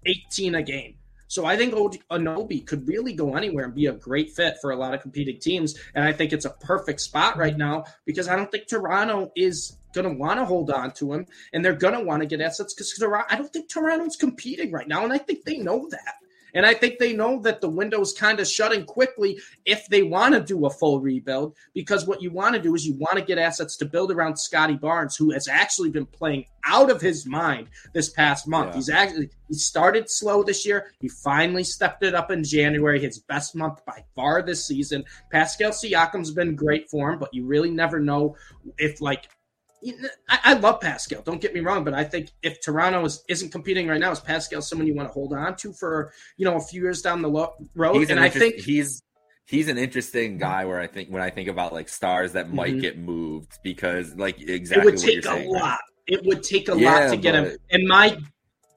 18 a game. So I think Anunoby could really go anywhere and be a great fit for a lot of competing teams. And I think it's a perfect spot right now because I don't think Toronto is going to want to hold on to him and they're going to want to get assets because I don't think Toronto's competing right now. And I think they know that. And I think they know that the window is kind of shutting quickly if they want to do a full rebuild, because what you want to do is you want to get assets to build around Scotty Barnes, who has actually been playing out of his mind this past month. Yeah. He's actually he started slow this year. He finally stepped it up in January, his best month by far this season. Pascal Siakam's been great for him, but you really never know if like I, I, love Pascal. Don't get me wrong, but I think if Toronto is, isn't competing right now, is Pascal someone you want to hold on to for you know a few years down the lo- road? He's and I think he's he's an interesting guy. Where I think when I think about like stars that might mm-hmm. get moved because like exactly it would take a saying, lot. Right? It would take a yeah, lot to get him. And my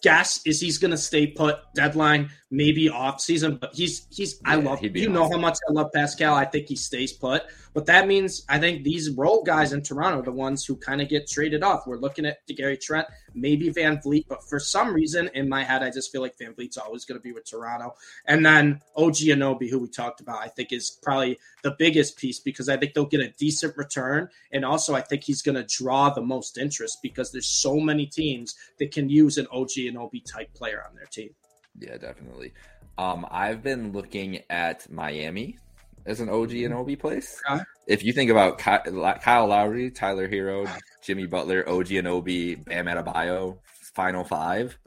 guess is he's going to stay put deadline maybe off season but he's he's yeah, i love you awesome. know how much i love pascal i think he stays put but that means I think these role guys in Toronto the ones who kind of get traded off. We're looking at Gary Trent, maybe VanVleet, but for some reason in my head, I just feel like VanVleet's always going to be with Toronto. And then OG Anunoby, who we talked about, I think is probably the biggest piece because I think they'll get a decent return. And also, I think he's going to draw the most interest because there's so many teams that can use an OG Anunoby type player on their team. Yeah, definitely. Um, I've been looking at Miami as an OG Anunoby place. Okay. If you think about Kyle Lowry, Tyler Herro, Jimmy Butler, OG Anunoby, Bam Adebayo, Final Five,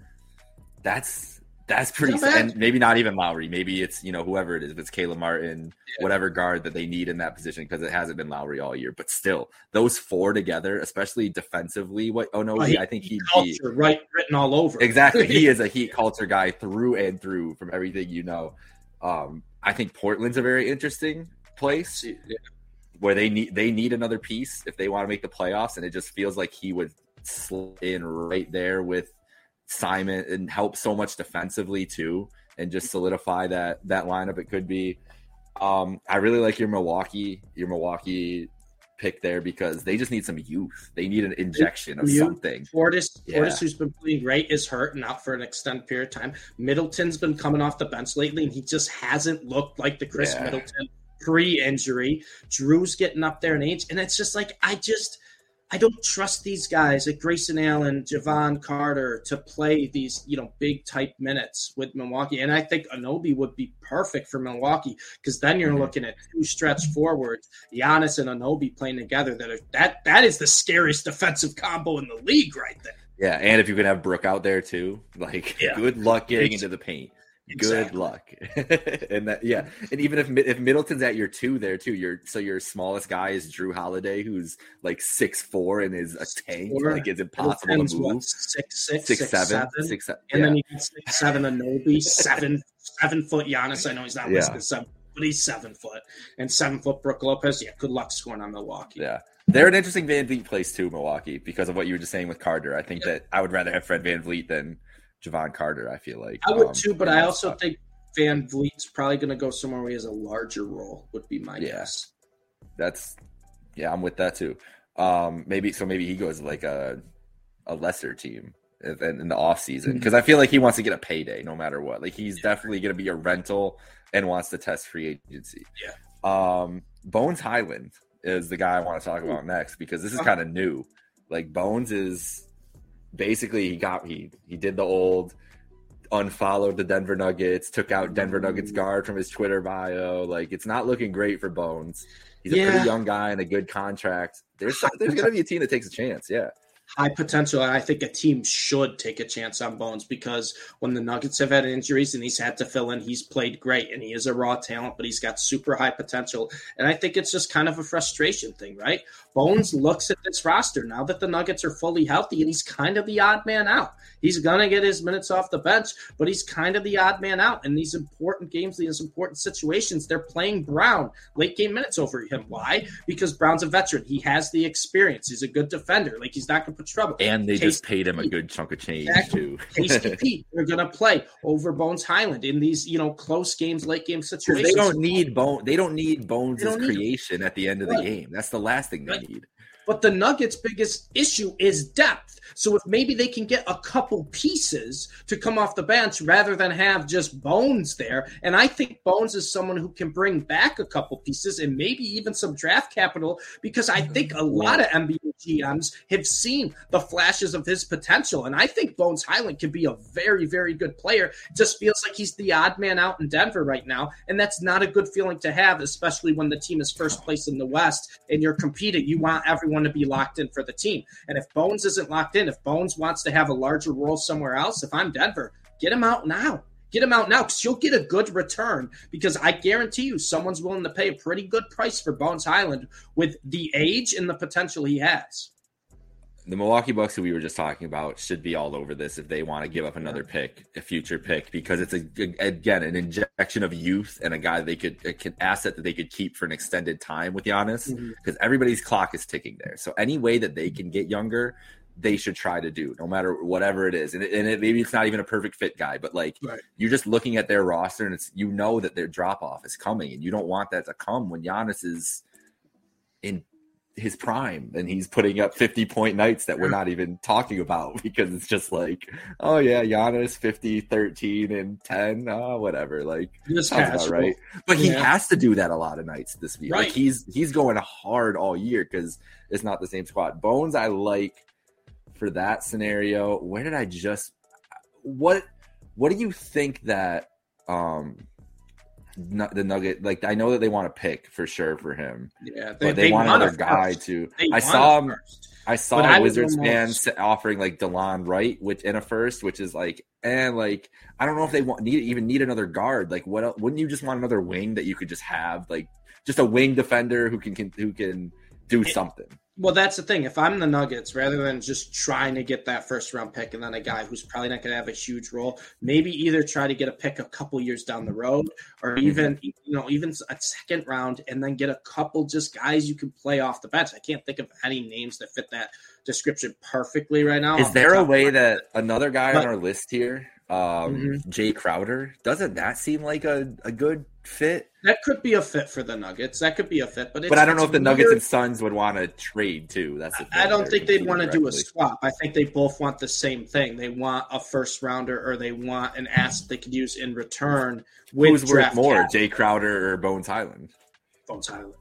that's That's pretty, and maybe not even Lowry. Maybe it's you know whoever it is. If it's Caleb Martin, yeah. whatever guard that they need in that position, because it hasn't been Lowry all year. But still, those four together, especially defensively. What? Oh no, he, I think he culture be, right written all over. Exactly, he is a heat culture guy through and through. From everything you know, um, I think Portland's a very interesting place yeah. where they need they need another piece if they want to make the playoffs, and it just feels like he would slip in right there with Simon and help so much defensively too, and just solidify that that lineup. It could be. Um, I really like your Milwaukee, your Milwaukee pick there because they just need some youth. They need an injection of something. Portis, yeah. Portis, who's been playing great, is hurt and out for an extended period of time. Middleton's been coming off the bench lately, and he just hasn't looked like the Chris yeah. Middleton pre-injury. Jrue's getting up there in age, and it's just like I just I don't trust these guys like Grayson Allen, Jevon Carter to play these, you know, big type minutes with Milwaukee. And I think Anunoby would be perfect for Milwaukee because then you're mm-hmm. looking at two stretch forwards, Giannis and Anunoby playing together. That are that that is the scariest defensive combo in the league right there. Yeah, and if you can have Brook out there too, like yeah. good luck getting it's, into the paint. Exactly. Good luck. and that yeah, and even if if Middleton's at your two there too, your so your smallest guy is Jrue Holiday, who's like six four and is a tank. Four. Like it's impossible to move. What, six, six, six, six seven, seven, six seven, and yeah. then you get six seven Anunoby, seven seven foot Giannis. I know he's not yeah. listed seven, but he's seven foot and seven foot Brook Lopez. Yeah, good luck scoring on Milwaukee. Yeah. They're an interesting VanVleet place too, Milwaukee, because of what you were just saying with Carter. I think yeah. that I would rather have Fred VanVleet than Jevon Carter. I feel like I would um, too, but I also stuff. think VanVleet's probably going to go somewhere where he has a larger role. Would be my yeah. guess. That's yeah, I'm with that too. Um, maybe so. Maybe he goes like a a lesser team in, in the off season because. I feel like he wants to get a payday no matter what. Like he's yeah. definitely going to be a rental and wants to test free agency. Yeah. Um, Bones Hyland is the guy I want to talk about next because this is kind of new. Like Bones is basically he got he he did the old unfollowed the Denver Nuggets, took out Denver Nuggets guard from his Twitter bio. Like it's not looking great for Bones. He's yeah. a pretty young guy and a good contract. There's there's gonna be a team that takes a chance. Yeah high potential. And I think a team should take a chance on Bones because when the Nuggets have had injuries and he's had to fill in, he's played great and he is a raw talent, but he's got super high potential. And I think it's just kind of a frustration thing, right? Bones looks at this roster now that the Nuggets are fully healthy and he's kind of the odd man out. He's going to get his minutes off the bench, but he's kind of the odd man out in these important games, these important situations. They're playing Brown late game minutes over him. Why? Because Brown's a veteran. He has the experience. He's a good defender. Like he's not going to put trouble. And they just paid him a good chunk of change exactly. too. KCP, they're going to play over Bones Hyland in these you know close games, late game situations. They don't need Bone. They don't need Bones' creation at the end of the game. That's the last thing they right. Need. But the Nuggets' biggest issue is depth. So if maybe they can get a couple pieces to come off the bench rather than have just Bones there, and I think Bones is someone who can bring back a couple pieces and maybe even some draft capital because I think a mm-hmm. lot of NBA GMs have seen the flashes of his potential, and I think Bones Hyland can be a very, very good player. Just feels like he's the odd man out in Denver right now, and that's not a good feeling to have, especially when the team is first place in the West and you're competing. You want everyone to be locked in for the team, and if Bones isn't locked in, if Bones wants to have a larger role somewhere else, if I'm Denver, get him out now. Get him out now because you'll get a good return. Because I guarantee you, someone's willing to pay a pretty good price for Bones Hyland with the age and the potential he has. The Milwaukee Bucks, who we were just talking about, should be all over this if they want to give up another pick, a future pick, because it's a again an injection of youth and a guy they could an asset that they could keep for an extended time with Giannis, because mm-hmm. everybody's clock is ticking there. So any way that they can get younger, they should try to do, no matter whatever it is. And, it, and it, maybe it's not even a perfect fit guy, but like right. you're just looking at their roster and it's you know that their drop off is coming, and you don't want that to come when Giannis is in his prime and he's putting up 50 point nights that we're not even talking about because it's just like, oh yeah, Giannis 50, 13, and 10, oh, whatever. Like about right. But he yeah. has to do that a lot of nights this week. Right. Like he's he's going hard all year because it's not the same squad. Bones, I like for that scenario. Where did I just what what do you think that um the Nugget like I know that they want to pick for sure for him. Yeah, they, but they, they want another guy to. I saw him. First. I saw But I would Wizards almost- fans offering like Delon Wright, which in a first, which is like, and like I don't know if they want need even need another guard. Like, what el- wouldn't you just want another wing that you could just have, like just a wing defender who can, can who can do something? Well, that's the thing. If I'm the Nuggets, rather than just trying to get that first round pick and then a guy who's probably not going to have a huge role, maybe either try to get a pick a couple years down the road, or Mm-hmm. even you know even a second round, and then get a couple just guys you can play off the bench. I can't think of any names that fit that description perfectly right now. Is off the there a way that another guy But- on our list here, um, Mhm. Jay Crowder, doesn't that seem like a, a good fit? That could be a fit for the Nuggets? That could be a fit, but it's, But I don't know if the Nuggets weird. and Suns would want to trade too. That's the. I don't think they'd want to do a swap. I think they both want the same thing. They want a first rounder or they want an asset they could use in return with Who's worth more, cap. Jay Crowder or Bones Hyland? Bones Hyland.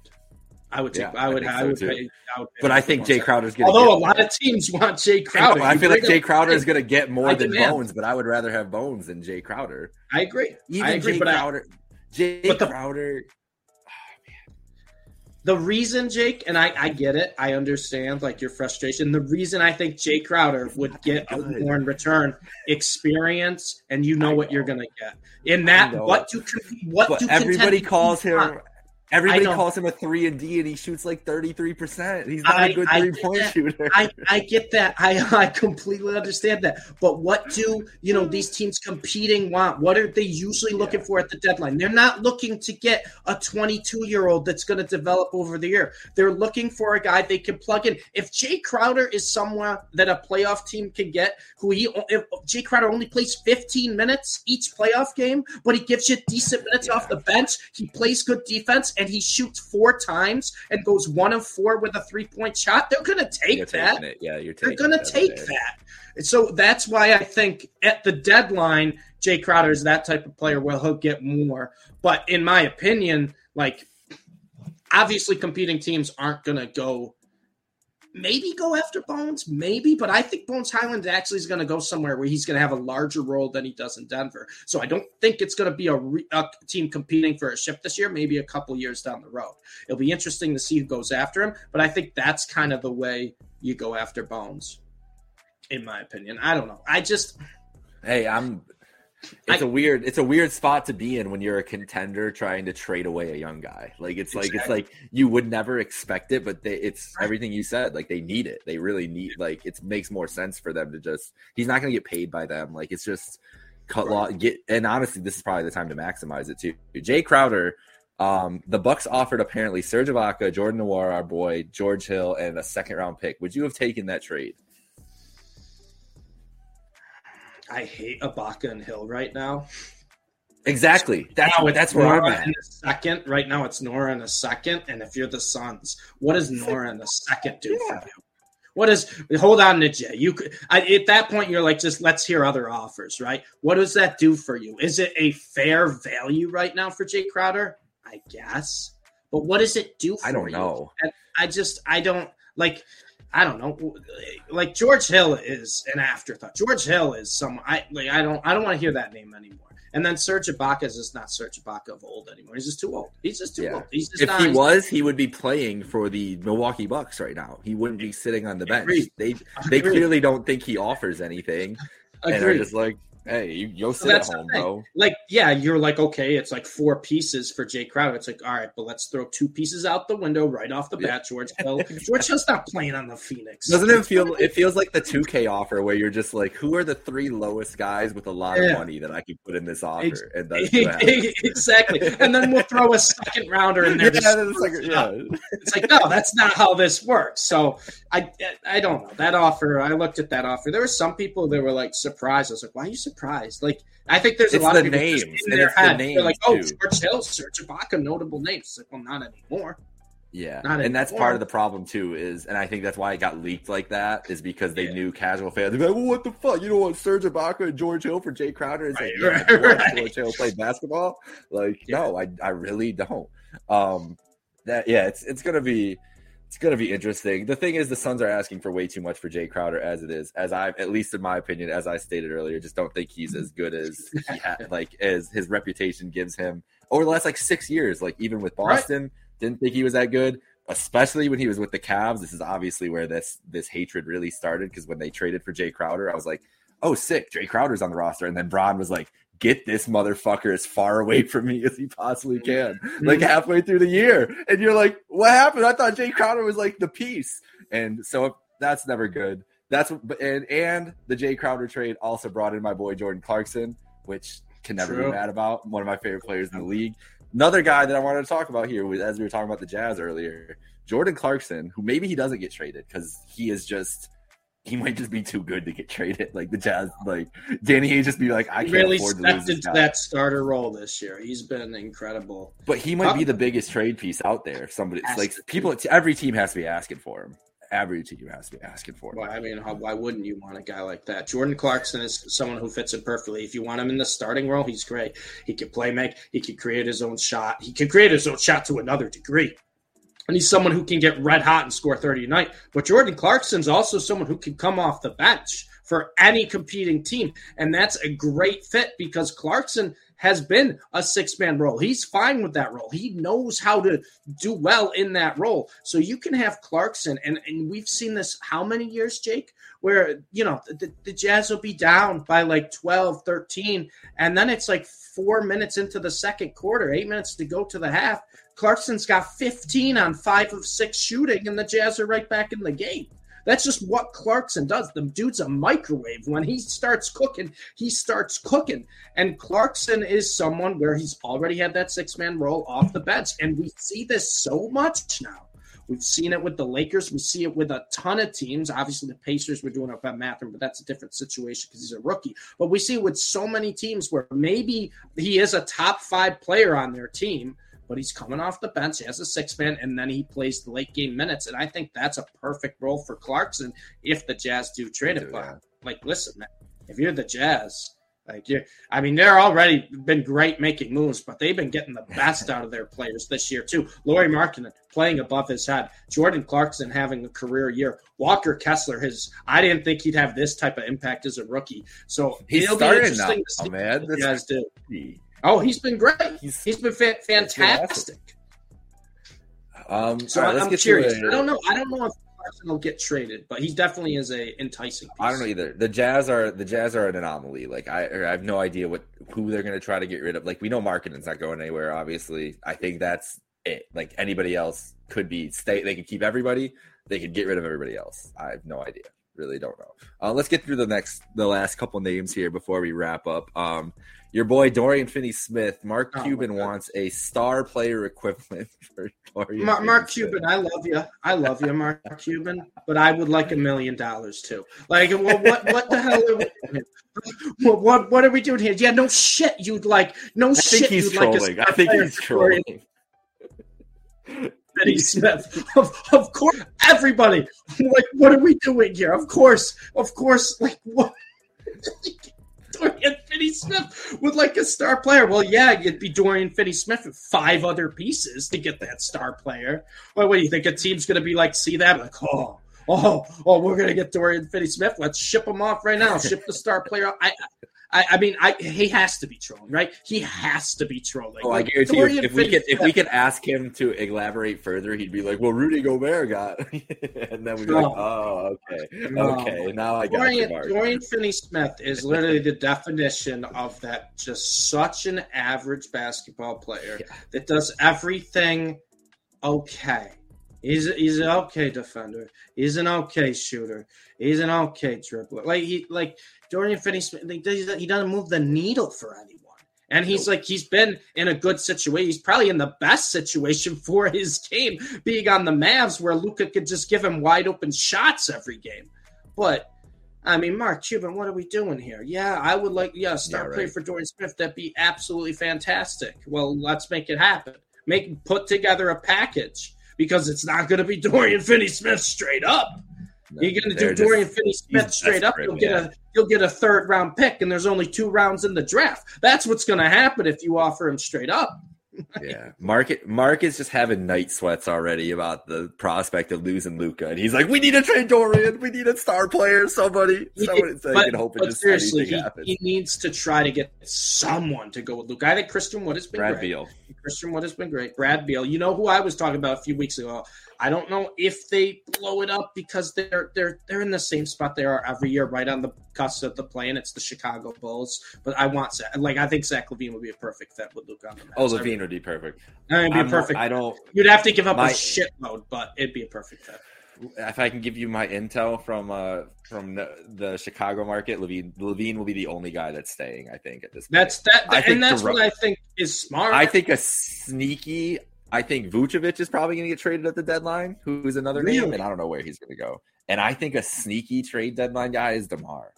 I would take. Yeah, I I would. I so, would, pay, I would pay But I think Jay Hyland. Crowder's going to. Although a lot of teams want Jay Crowder. I feel like Jay Crowder is going to get more I than. Bones, but I would rather have Bones than Jay Crowder. I agree. Even I agree. Jay but I, Crowder, But the- Crowder. Ah, the reason, Jake, and I, I get it. I understand like your frustration. The reason I think Jay Crowder would get a more in return experience, and you know what you're going to get in that. What do what But do everybody calls him. Everybody calls him a three and D, and he shoots like thirty three percent. He's not I- a good three point that. shooter. I, I get that. I I completely understand that. But what do you know these teams competing want? What are they usually looking Yeah. for at the deadline? They're not looking to get a 22 year old that's going to develop over the year. They're looking for a guy they can plug in. If Jay Crowder is someone that a playoff team can get, who he if Jay Crowder only plays 15 minutes each playoff game, but he gives you decent minutes off the bench. He plays good defense and he shoots four times and goes one of four with a three point shot. They're going to take You're that. it. Yeah, you're They're going to take that. And so that's why I think at the deadline, Jay Crowder is that type of player where he'll get more. But in my opinion, like obviously competing teams aren't going to go maybe go after Bones, maybe, but I think Bones Hyland actually is going to go somewhere where he's going to have a larger role than he does in Denver. So I don't think it's going to be a, re- a team competing for a ship this year, maybe a couple years down the road. It'll be interesting to see who goes after him, but I think that's kind of the way you go after Bones, in my opinion. I don't know. I just, Hey, I'm. It's I- a weird. It's a weird spot to be in when you're a contender trying to trade away a young guy. Like it's like it's like you would never expect it, but they, it's everything you said. Like they need it. They really need. Like it makes more sense for them to just. He's not going to get paid by them. Like it's just cut law. Get and honestly, this is probably the time to maximize it too. Jay Crowder. Um, the Bucks offered apparently Serge Ibaka, Jordan Nwora, our boy, George Hill, and a second round pick. Would you have taken that trade? I hate Ibaka and Hill right now. Exactly. That's Now it's that's where I'm Nwora at. in a second. Right now, it's Nwora in a second. And if you're the Suns, what does Nwora in a second do Yeah. for you? What is? Hold on, Najee. You could I, at that point you're like, just let's hear other offers, right? What does that do for you? Is it a fair value right now for Jay Crowder? I guess, but what does it do? for I don't you? know. And I just I don't like. I don't know. Like George Hill is an afterthought. George Hill is some. I like. I don't. I don't want to hear that name anymore. And then Serge Ibaka is just not Serge Ibaka of old anymore. He's just too old. He's just too Yeah. old. He's just If not. he was, he would be playing for the Milwaukee Bucks right now. He wouldn't be sitting on the bench. Agreed. They they Agreed. clearly don't think he offers anything, and are just like, "Hey, you go So sit at home, bro." like yeah, you're like okay, it's like four pieces for Jay Crowder. It's like all right, but let's throw two pieces out the window right off the Yeah. bat. George Hill. George Hill's not playing on the Phoenix. Doesn't it feel? It feels like the 2K offer where you're just like, "Who are the three lowest guys with a lot Yeah. of money that I can put in this offer?" Ex- and that's exactly. And then we'll throw a second rounder in there. to Yeah, that's like- spruce it up. yeah. It's like, no, that's not how this works. So I I don't know. That offer, I looked at that offer. There were some people that were like surprised. I was like, why are you surprised? Like, I think there's a It's lot the of people names, in and their it's the head. names, They're like, oh, too. George Hill, Serge Ibaka, notable names. It's like, well, not anymore. Yeah, Not and that's part of the problem too. Is and I think that's why it got leaked like that is because they Yeah. knew casual fans. They'd be like, "Well, what the fuck? You don't want Serge Ibaka and George Hill for Jay Crowder?" It's Right, like, yeah, right, do you want right. George Hill play basketball? Like, Yeah. no, I I really don't. Um, that yeah, it's it's gonna be it's gonna be interesting. The thing is, the Suns are asking for way too much for Jay Crowder as it is. As I, at least in my opinion, as I stated earlier, just don't think he's as good as he had, like as his reputation gives him over the last like six years. Like even with Right. Boston, didn't think he was that good. especially when he was with the Cavs. This is obviously where this this hatred really started because when they traded for Jay Crowder, I was like, "Oh, sick! Jay Crowder's on the roster." And then Bron was like, "Get this motherfucker as far away from me as he possibly can." Mm-hmm. Like halfway through the year, and you're like, "What happened?" I thought Jay Crowder was like the piece, and so that's never good. That's and and the Jay Crowder trade also brought in my boy Jordan Clarkson, which can never True. be mad about. One of my favorite players in the league. Another guy that I wanted to talk about here was as we were talking about the Jazz earlier, Jordan Clarkson, who maybe he doesn't get traded because he is just he might just be too good to get traded. Like the Jazz, like Danny Hayes just be like, I can't really afford to lose stepped into guy. that starter role this year. He's been incredible. But he might be the biggest trade piece out there. Somebody like people, every team has to be asking for him. Every team has to be asking for him. Well, I mean, how, why wouldn't you want a guy like that? Jordan Clarkson is someone who fits it perfectly. If you want him in the starting role, he's great. He can play make. He can create his own shot. He can create his own shot to another degree. And he's someone who can get red hot and score 30 a night. But Jordan Clarkson's also someone who can come off the bench for any competing team. And that's a great fit because Clarkson has been a six man role. He's fine with that role. He knows how to do well in that role. So you can have Clarkson, and, and we've seen this how many years, Jake, where, you know, the, the Jazz will be down by like 12, 13, and then it's like four minutes into the second quarter, eight minutes to go to the half. Clarkson's got 15 on five of six shooting, and the Jazz are right back in the game. That's just what Clarkson does. The dude's a microwave. When he starts cooking, he starts cooking. And Clarkson is someone where he's already had that six man role off the bench. And we see this so much now. We've seen it with the Lakers. We see it with a ton of teams. Obviously, the Pacers were doing it with Mathurin, but that's a different situation because he's a rookie. But we see it with so many teams where maybe he is a top five player on their team, but he's coming off the bench as a six man, and then he plays the late game minutes. And I think that's a perfect role for Clarkson if the Jazz do trade it. Do, But yeah. like, listen, man, if you're the Jazz, like you, I mean, they're already been great making moves, but they've been getting the best out of their players this year too. Lauri Markkanen playing above his head, Jordan Clarkson having a career year, Walker Kessler. His, I didn't think he'd have this type of impact as a rookie. So He's it'll be interesting now, to see man. what the That's Jazz do. Oh, he's been great. He's He's been fa- That's been awesome. fantastic. um. So right, let's I'm get to curious. I don't know. I don't know if Clarkson will get traded, but he definitely is a enticing. Piece. I don't know either. The Jazz are the Jazz are an anomaly. Like I, I have no idea what who they're going to try to get rid of. Like we know Markkanen's not going anywhere. Obviously, I think that's it. Like anybody else could be stay. They could keep everybody. They could get rid of everybody else. I have no idea. Really don't know. Uh, let's get through the next, the last couple names here before we wrap up. Um, your boy Dorian Finney-Smith, Mark Oh, Cuban wants a star player equivalent for Dorian. Mark, Mark Cuban, I love you. I love you, Mark Cuban. But I would like a million dollars too. Like, well, what what the hell? Are we doing? What, what what are we doing here? Yeah, no shit. You'd like no I shit. think he's you'd like a trolling. I think he's trolling. Finney-Smith. Of, of course, everybody. Like, what are we doing here? Of course, of course. Like, what? Finney-Smith would like a star player. Well, yeah, you'd be Dorian Finney-Smith with five other pieces to get that star player. Well, what do you think? A team's going to be like, see that? Like, oh, oh, oh, we're going to get Dorian Finney-Smith. Let's ship him off right now. Ship the star player. I, I, I mean, I he has to be trolling, right? He has to be trolling. Oh, I guarantee you, if we could if we could ask him to elaborate further, he'd be like, "Well, Rudy Gobert got," and then we'd be like, "Oh, okay, No. okay, now I got you, Dorian, Mark." Dorian Finney Smith is literally the definition of that just such an average basketball player Yeah. that does everything okay. He's he's an okay defender. He's an okay shooter. He's an okay dribbler. Like he like Dorian Finney Smith. He doesn't move the needle for anyone. And he's like he's been in a good situation. He's probably in the best situation for his game, being on the Mavs, where Luka could just give him wide open shots every game. But I mean, Mark Cuban, what are we doing here? Yeah, I would like yeah, start Yeah, right. play for Dorian Smith. That'd be absolutely fantastic. Well, let's make it happen. Make put together a package because it's not going to be Dorian Finney Smith straight up. You're going to do Dorian Finney Smith straight up. You'll get yeah. a you'll get a third round pick, and there's only two rounds in the draft. That's what's going to happen if you offer him straight up. yeah, Mark Mark is just having night sweats already about the prospect of losing Luka, and he's like, "We need to trade Dorian. We need a star player. Somebody, somebody, so he hope but seriously, he, he needs to try to get someone to go with Luka. I think Christian Wood has been Brad great. Beal. Christian Wood has been great. Brad Beal, you know who I was talking about a few weeks ago. I don't know if they blow it up because they're they're they're in the same spot they are every year, right on the cusp of the play, and it's the Chicago Bulls. But I want Zach, like I think Zach LaVine would be a perfect fit with Luka on the Mets. Oh, Levine would be perfect. I mean, it'd be I'm- perfect. I don't. You'd have to give up my- a shitload, but it'd be a perfect fit. If I can give you my intel from uh from the, the Chicago market, LaVine LaVine will be the only guy that's staying. I think at this. Point. That's that, I and that's what I think is smart. I think a sneaky. I think Vucevic is probably going to get traded at the deadline. Who's another name, and I don't know where he's going to go. And I think a sneaky trade deadline guy is DeMar.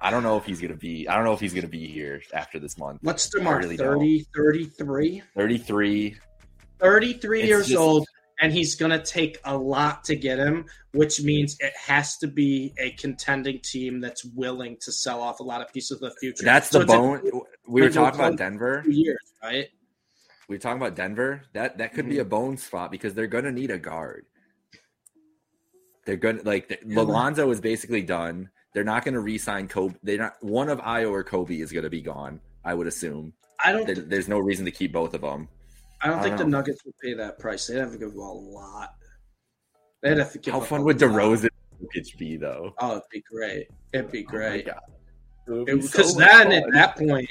I don't know if he's going to be. I don't know if he's going to be here after this month. What's I DeMar? really 30, 33? Thirty-three. 33 It's years just- old, and he's going to take a lot to get him, which means it has to be a contending team that's willing to sell off a lot of pieces of the future. That's So the it's a bone. We were talking about Denver. years, right? We were talking about Denver. That that could be a Mm-hmm. bone spot because they're going to need a guard. They're going to like the, Lonzo is basically done. They're not going to re-sign Coby. They're not one of Ayo or Coby is going to be gone. I would assume. I don't. There, there's no reason to keep both of them. I don't I think don't the know. Nuggets would pay that price. They'd have to give a lot. They'd have to give. How up fun a would lot. DeRozan and Jokic be though? Oh, it'd be great. It'd be Oh my great. God. It would be so Because then at that point,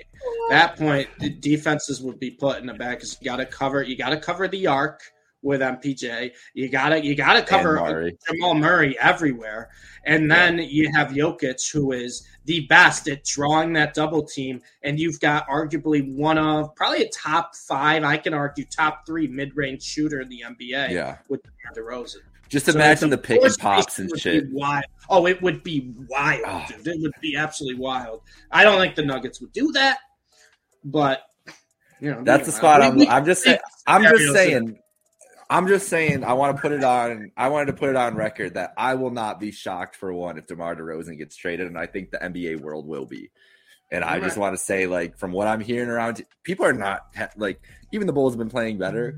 that point, the defenses would be put in the back. Because you got to cover, you got to cover the arc with MPJ. You gotta, you gotta cover Murray. Jamal Murray everywhere, and then you have Jokic, who is the best at drawing that double team, and you've got arguably one of probably a top five, I can argue top three mid range shooter in the NBA Yeah. with DeRozan. Just So imagine the pick and pops and shit. Wild. Oh, it would be wild, Oh. dude. It would be absolutely wild. I don't think the Nuggets would do that, but you know That's the spot. I'm. I'm just saying. I'm just saying. I'm just saying. I want to put it on. I wanted to put it on record that I will not be shocked for one if DeMar DeRozan gets traded, and I think the NBA world will be. And I just want to say, like, from what I'm hearing around, people are not like. Even the Bulls have been playing better.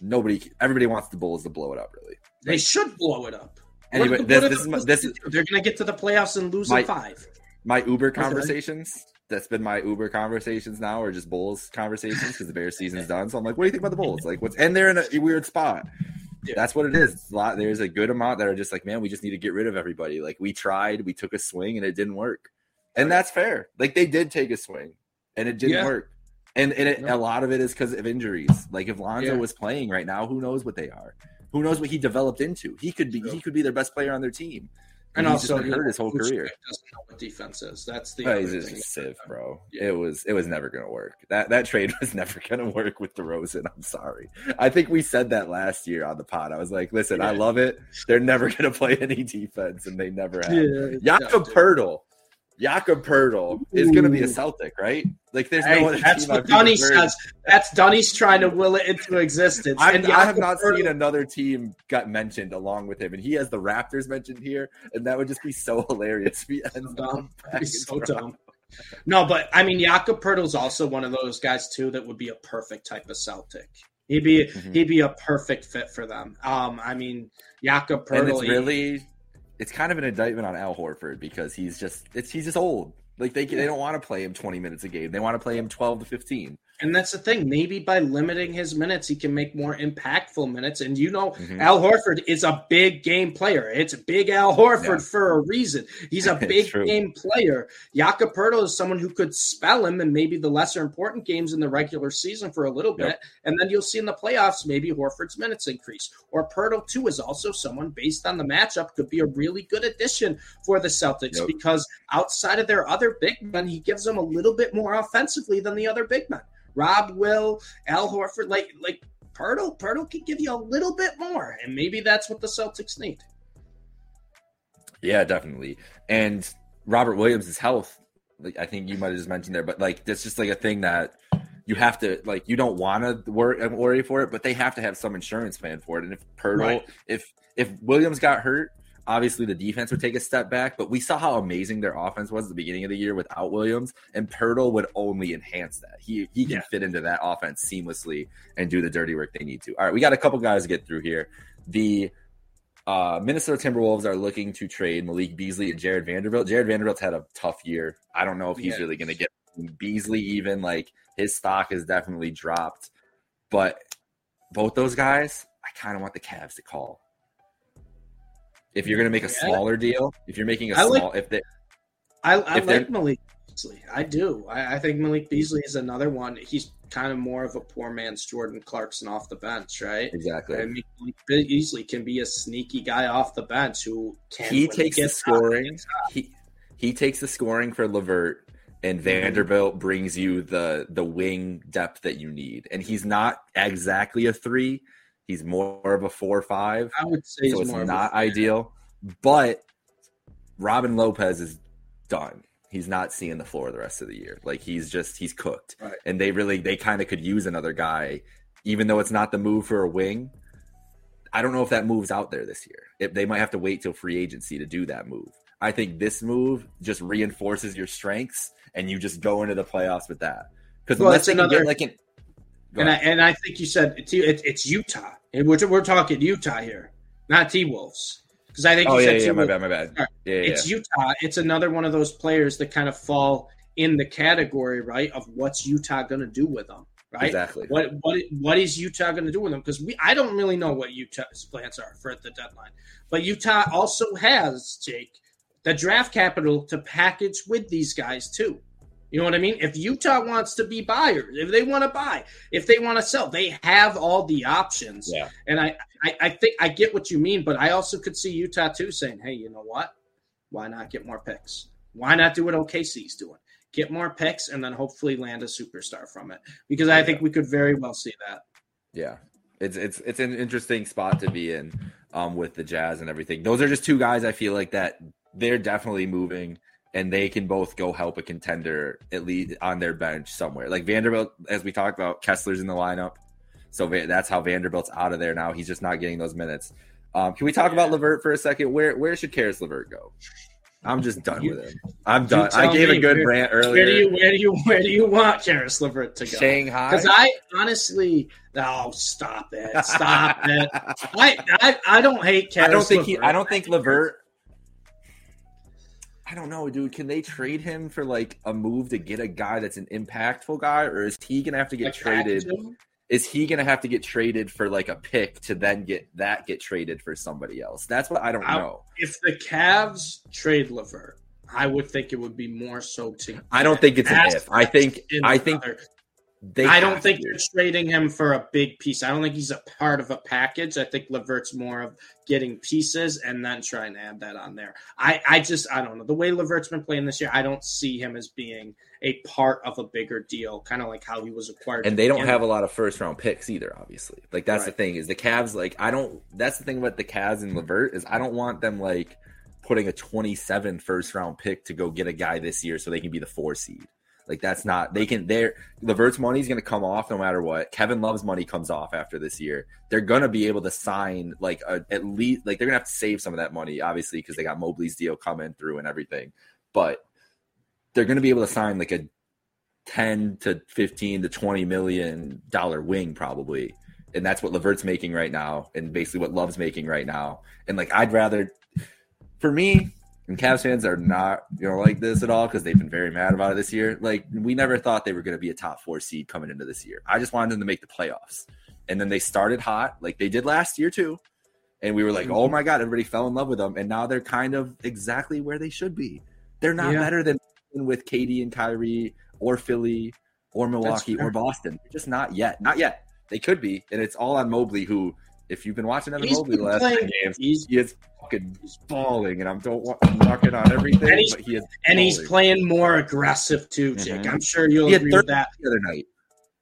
Nobody, everybody wants the Bulls to blow it up. Really. They should blow it up. Anyway, What- this, what this is my, this is? They're going to get to the playoffs and lose My- in five. my Uber conversations. That's been my Uber conversations now, or just Bulls conversations because the Bears season's done. So I'm like, what do you think about the Bulls? Like, what's and they're in a weird spot. Yeah. That's what it is. It's a lot. There's a good amount that are just like, man, we just need to get rid of everybody. Like we tried, we took a swing and it didn't work, and that's fair. Like they did take a swing and it didn't Yeah. work, and, and it, No. a lot of it is because of injuries. Like if Lonzo Yeah. was playing right now, who knows what they are? Who knows what he developed into? He could be. He could be their best player on their team. And also, hurt his whole career. Doesn't know what defense is. That's the oh, But he's just thing. a sieve, bro. Yeah. It was it was never gonna work. That that trade was never gonna work with DeRozan. I'm sorry. I think we said that last year on the pod. I was like, listen, I love it. They're never gonna play any defense, and they never have. Yeah, Jakob. Poeltl. Jakob Poeltl is gonna be a Celtic, right? Like there's Hey, no other that's team what I've Dunny says. That's Dunny's trying to will it into existence. I've, And I have not Poeltl- seen another team got mentioned along with him, and he has the Raptors mentioned here, and that would just be so hilarious. if he ends So dumb. back in so dumb. No, but I mean, Jakob Poeltl's also one of those guys too that would be a perfect type of Celtic. He'd be Mhm. he'd be a perfect fit for them. Um, I mean, Jakob Poeltl. and it's he- really it's kind of an indictment on Al Horford because he's just it's he's just old. Like they they don't want to play him 20 minutes a game. They want to play him 12 to 15. And that's the thing. Maybe by limiting his minutes, he can make more impactful minutes. And you know, Mhm. Al Horford is a big game player. It's big Al Horford Yeah. for a reason. He's a big game player. Jakob Poeltl is someone who could spell him in maybe the lesser important games in the regular season for a little bit. And then you'll see in the playoffs, maybe Horford's minutes increase. Or Poeltl, too, is also someone based on the matchup could be a really good addition for the Celtics Yep. because outside of their other big men, he gives them a little bit more offensively than the other big men. Rob Will, Al Horford, like like Poeltl, Poeltl can give you a little bit more, and maybe that's what the Celtics need. Yeah, definitely. And Robert Williams' health, like I think you might have just mentioned there, but like that's just like a thing that you have to like you don't want to worry, worry for it, but they have to have some insurance plan for it. And if Poeltl, Right. if if Williams got hurt, obviously the defense would take a step back. But we saw how amazing their offense was at the beginning of the year without Williams, and Poeltl would only enhance that. He he can Yeah. fit into that offense seamlessly and do the dirty work they need to. All right, we got a couple guys to get through here. The uh, Minnesota Timberwolves are looking to trade Malik Beasley and Jarred Vanderbilt. Jarred Vanderbilt's had a tough year. I don't know if he's Yeah. really going to get Beasley, even like his stock has definitely dropped. But both those guys, I kind of want the Cavs to call. If you're going to make a smaller deal, if you're making a I like- small, if they, I, I If like Malik Beasley. I do. I, I think Malik Beasley is another one. He's kind of more of a poor man's Jordan Clarkson off the bench, right? exactly, I mean, Malik Beasley can be a sneaky guy off the bench who can. he takes the gets hot, scoring. He he takes the scoring for LeVert, and mm-hmm. Vanderbilt brings you the the wing depth that you need. And he's not exactly a three; he's more of a four or five. I would say so it's more of a- not ideal. But Robin Lopez is done. He's not seeing the floor the rest of the year. Like he's just he's cooked. Right. And they really they kind of could use another guy, even though it's not the move for a wing. I don't know if that moves out there this year. If they might have to wait till free agency to do that move. I think this move just reinforces your strengths, and you just go into the playoffs with that. Because Well, unless they can get like an, Go And I, and I think you said it's, it, it's Utah, and we're, we're talking Utah here, not T Wolves, because I think oh you yeah, said yeah, my bad, my bad. Yeah, yeah, It's Utah. It's another one of those players that kind of fall in the category, right, of what's Utah going to do with them, right? exactly. What what what is Utah going to do with them? Because we I don't really know what Utah's plans are for the deadline, but Utah also has Jake the draft capital to package with these guys too. You know what I mean? If Utah wants to be buyers, if they want to buy, if they want to sell, they have all the options. Yeah. And I, I, I think I get what you mean, but I also could see Utah too saying, "Hey, you know what? Why not get more picks? Why not do what OKC's doing? Get more picks, and then hopefully land a superstar from it." Because I think we could very well see that. Yeah, it's it's it's an interesting spot to be in um, with the Jazz and everything. Those are just two guys I feel like that they're definitely moving and they can both go help a contender at least on their bench somewhere. Like Vanderbilt, as we talked about, Kessler's in the lineup, so that's how Vanderbilt's out of there now. He's just not getting those minutes. Um, can we talk about LeVert for a second? Where where should Caris LeVert go? I'm just done You- with him. I'm done. I gave me a good where- rant Where do earlier. you where do you where do you want Caris LeVert to go? Shanghai. Because I honestly, oh, stop it, stop it. I, I I don't hate Caris. I don't think he. I don't think Levert. I don't know, dude. Can they trade him for like a move to get a guy that's an impactful guy, or is he gonna have to get traded? him? Is he gonna have to get traded for like a pick to then get that get traded for somebody else? That's what I don't I- know. If the Cavs trade LeVert, I would think it would be more so to. I don't think it's an if. I think. I think another- they. I don't think they're trading him for a big piece. I don't think he's a part of a package. I think LeVert's more of getting pieces and then trying to add that on there. I, I just I don't know. The way LeVert's been playing this year, I don't see him as being a part of a bigger deal, kind of like how he was acquired. and they don't have a lot of first round picks either obviously like that's the thing is the Cavs like I don't that's the thing about the Cavs and LeVert is I don't want them like putting a 27 first round pick to go get a guy this year so they can be the 4 seed like that's not they can they're LeVert's money is to come off no matter what. Kevin Love's money comes off after this year. They're to be able to sign like a, at least like they're to have to save some of that money obviously because they got Mobley's deal coming through and everything. But they're to be able to sign like a 10 to 15 to 20 million dollar wing probably. And that's what LeVert's making right now and basically what Love's making right now. And like I'd rather for me and Cavs fans are not you know like this at all because they've been very mad about it this year like we never thought they were going to be a top 4 seed coming into this year I just wanted them to make the playoffs and then they started hot like they did last year too and we were like oh my god everybody fell in love with them and now they're kind of exactly where they should be they're not Yeah. better than with Katie and Kyrie or Philly or Milwaukee or Boston. They're just not yet. Not yet. They could be, and it's all on Mobley. Who, if you've been watching Evan Mobley the last playing- games, He's he is fucking balling, and I'm don't want I'm knocking on everything, And he's- but he is and he's playing more aggressive too, Jake. Mhm. I'm sure you'll agree 30 with that. the other night.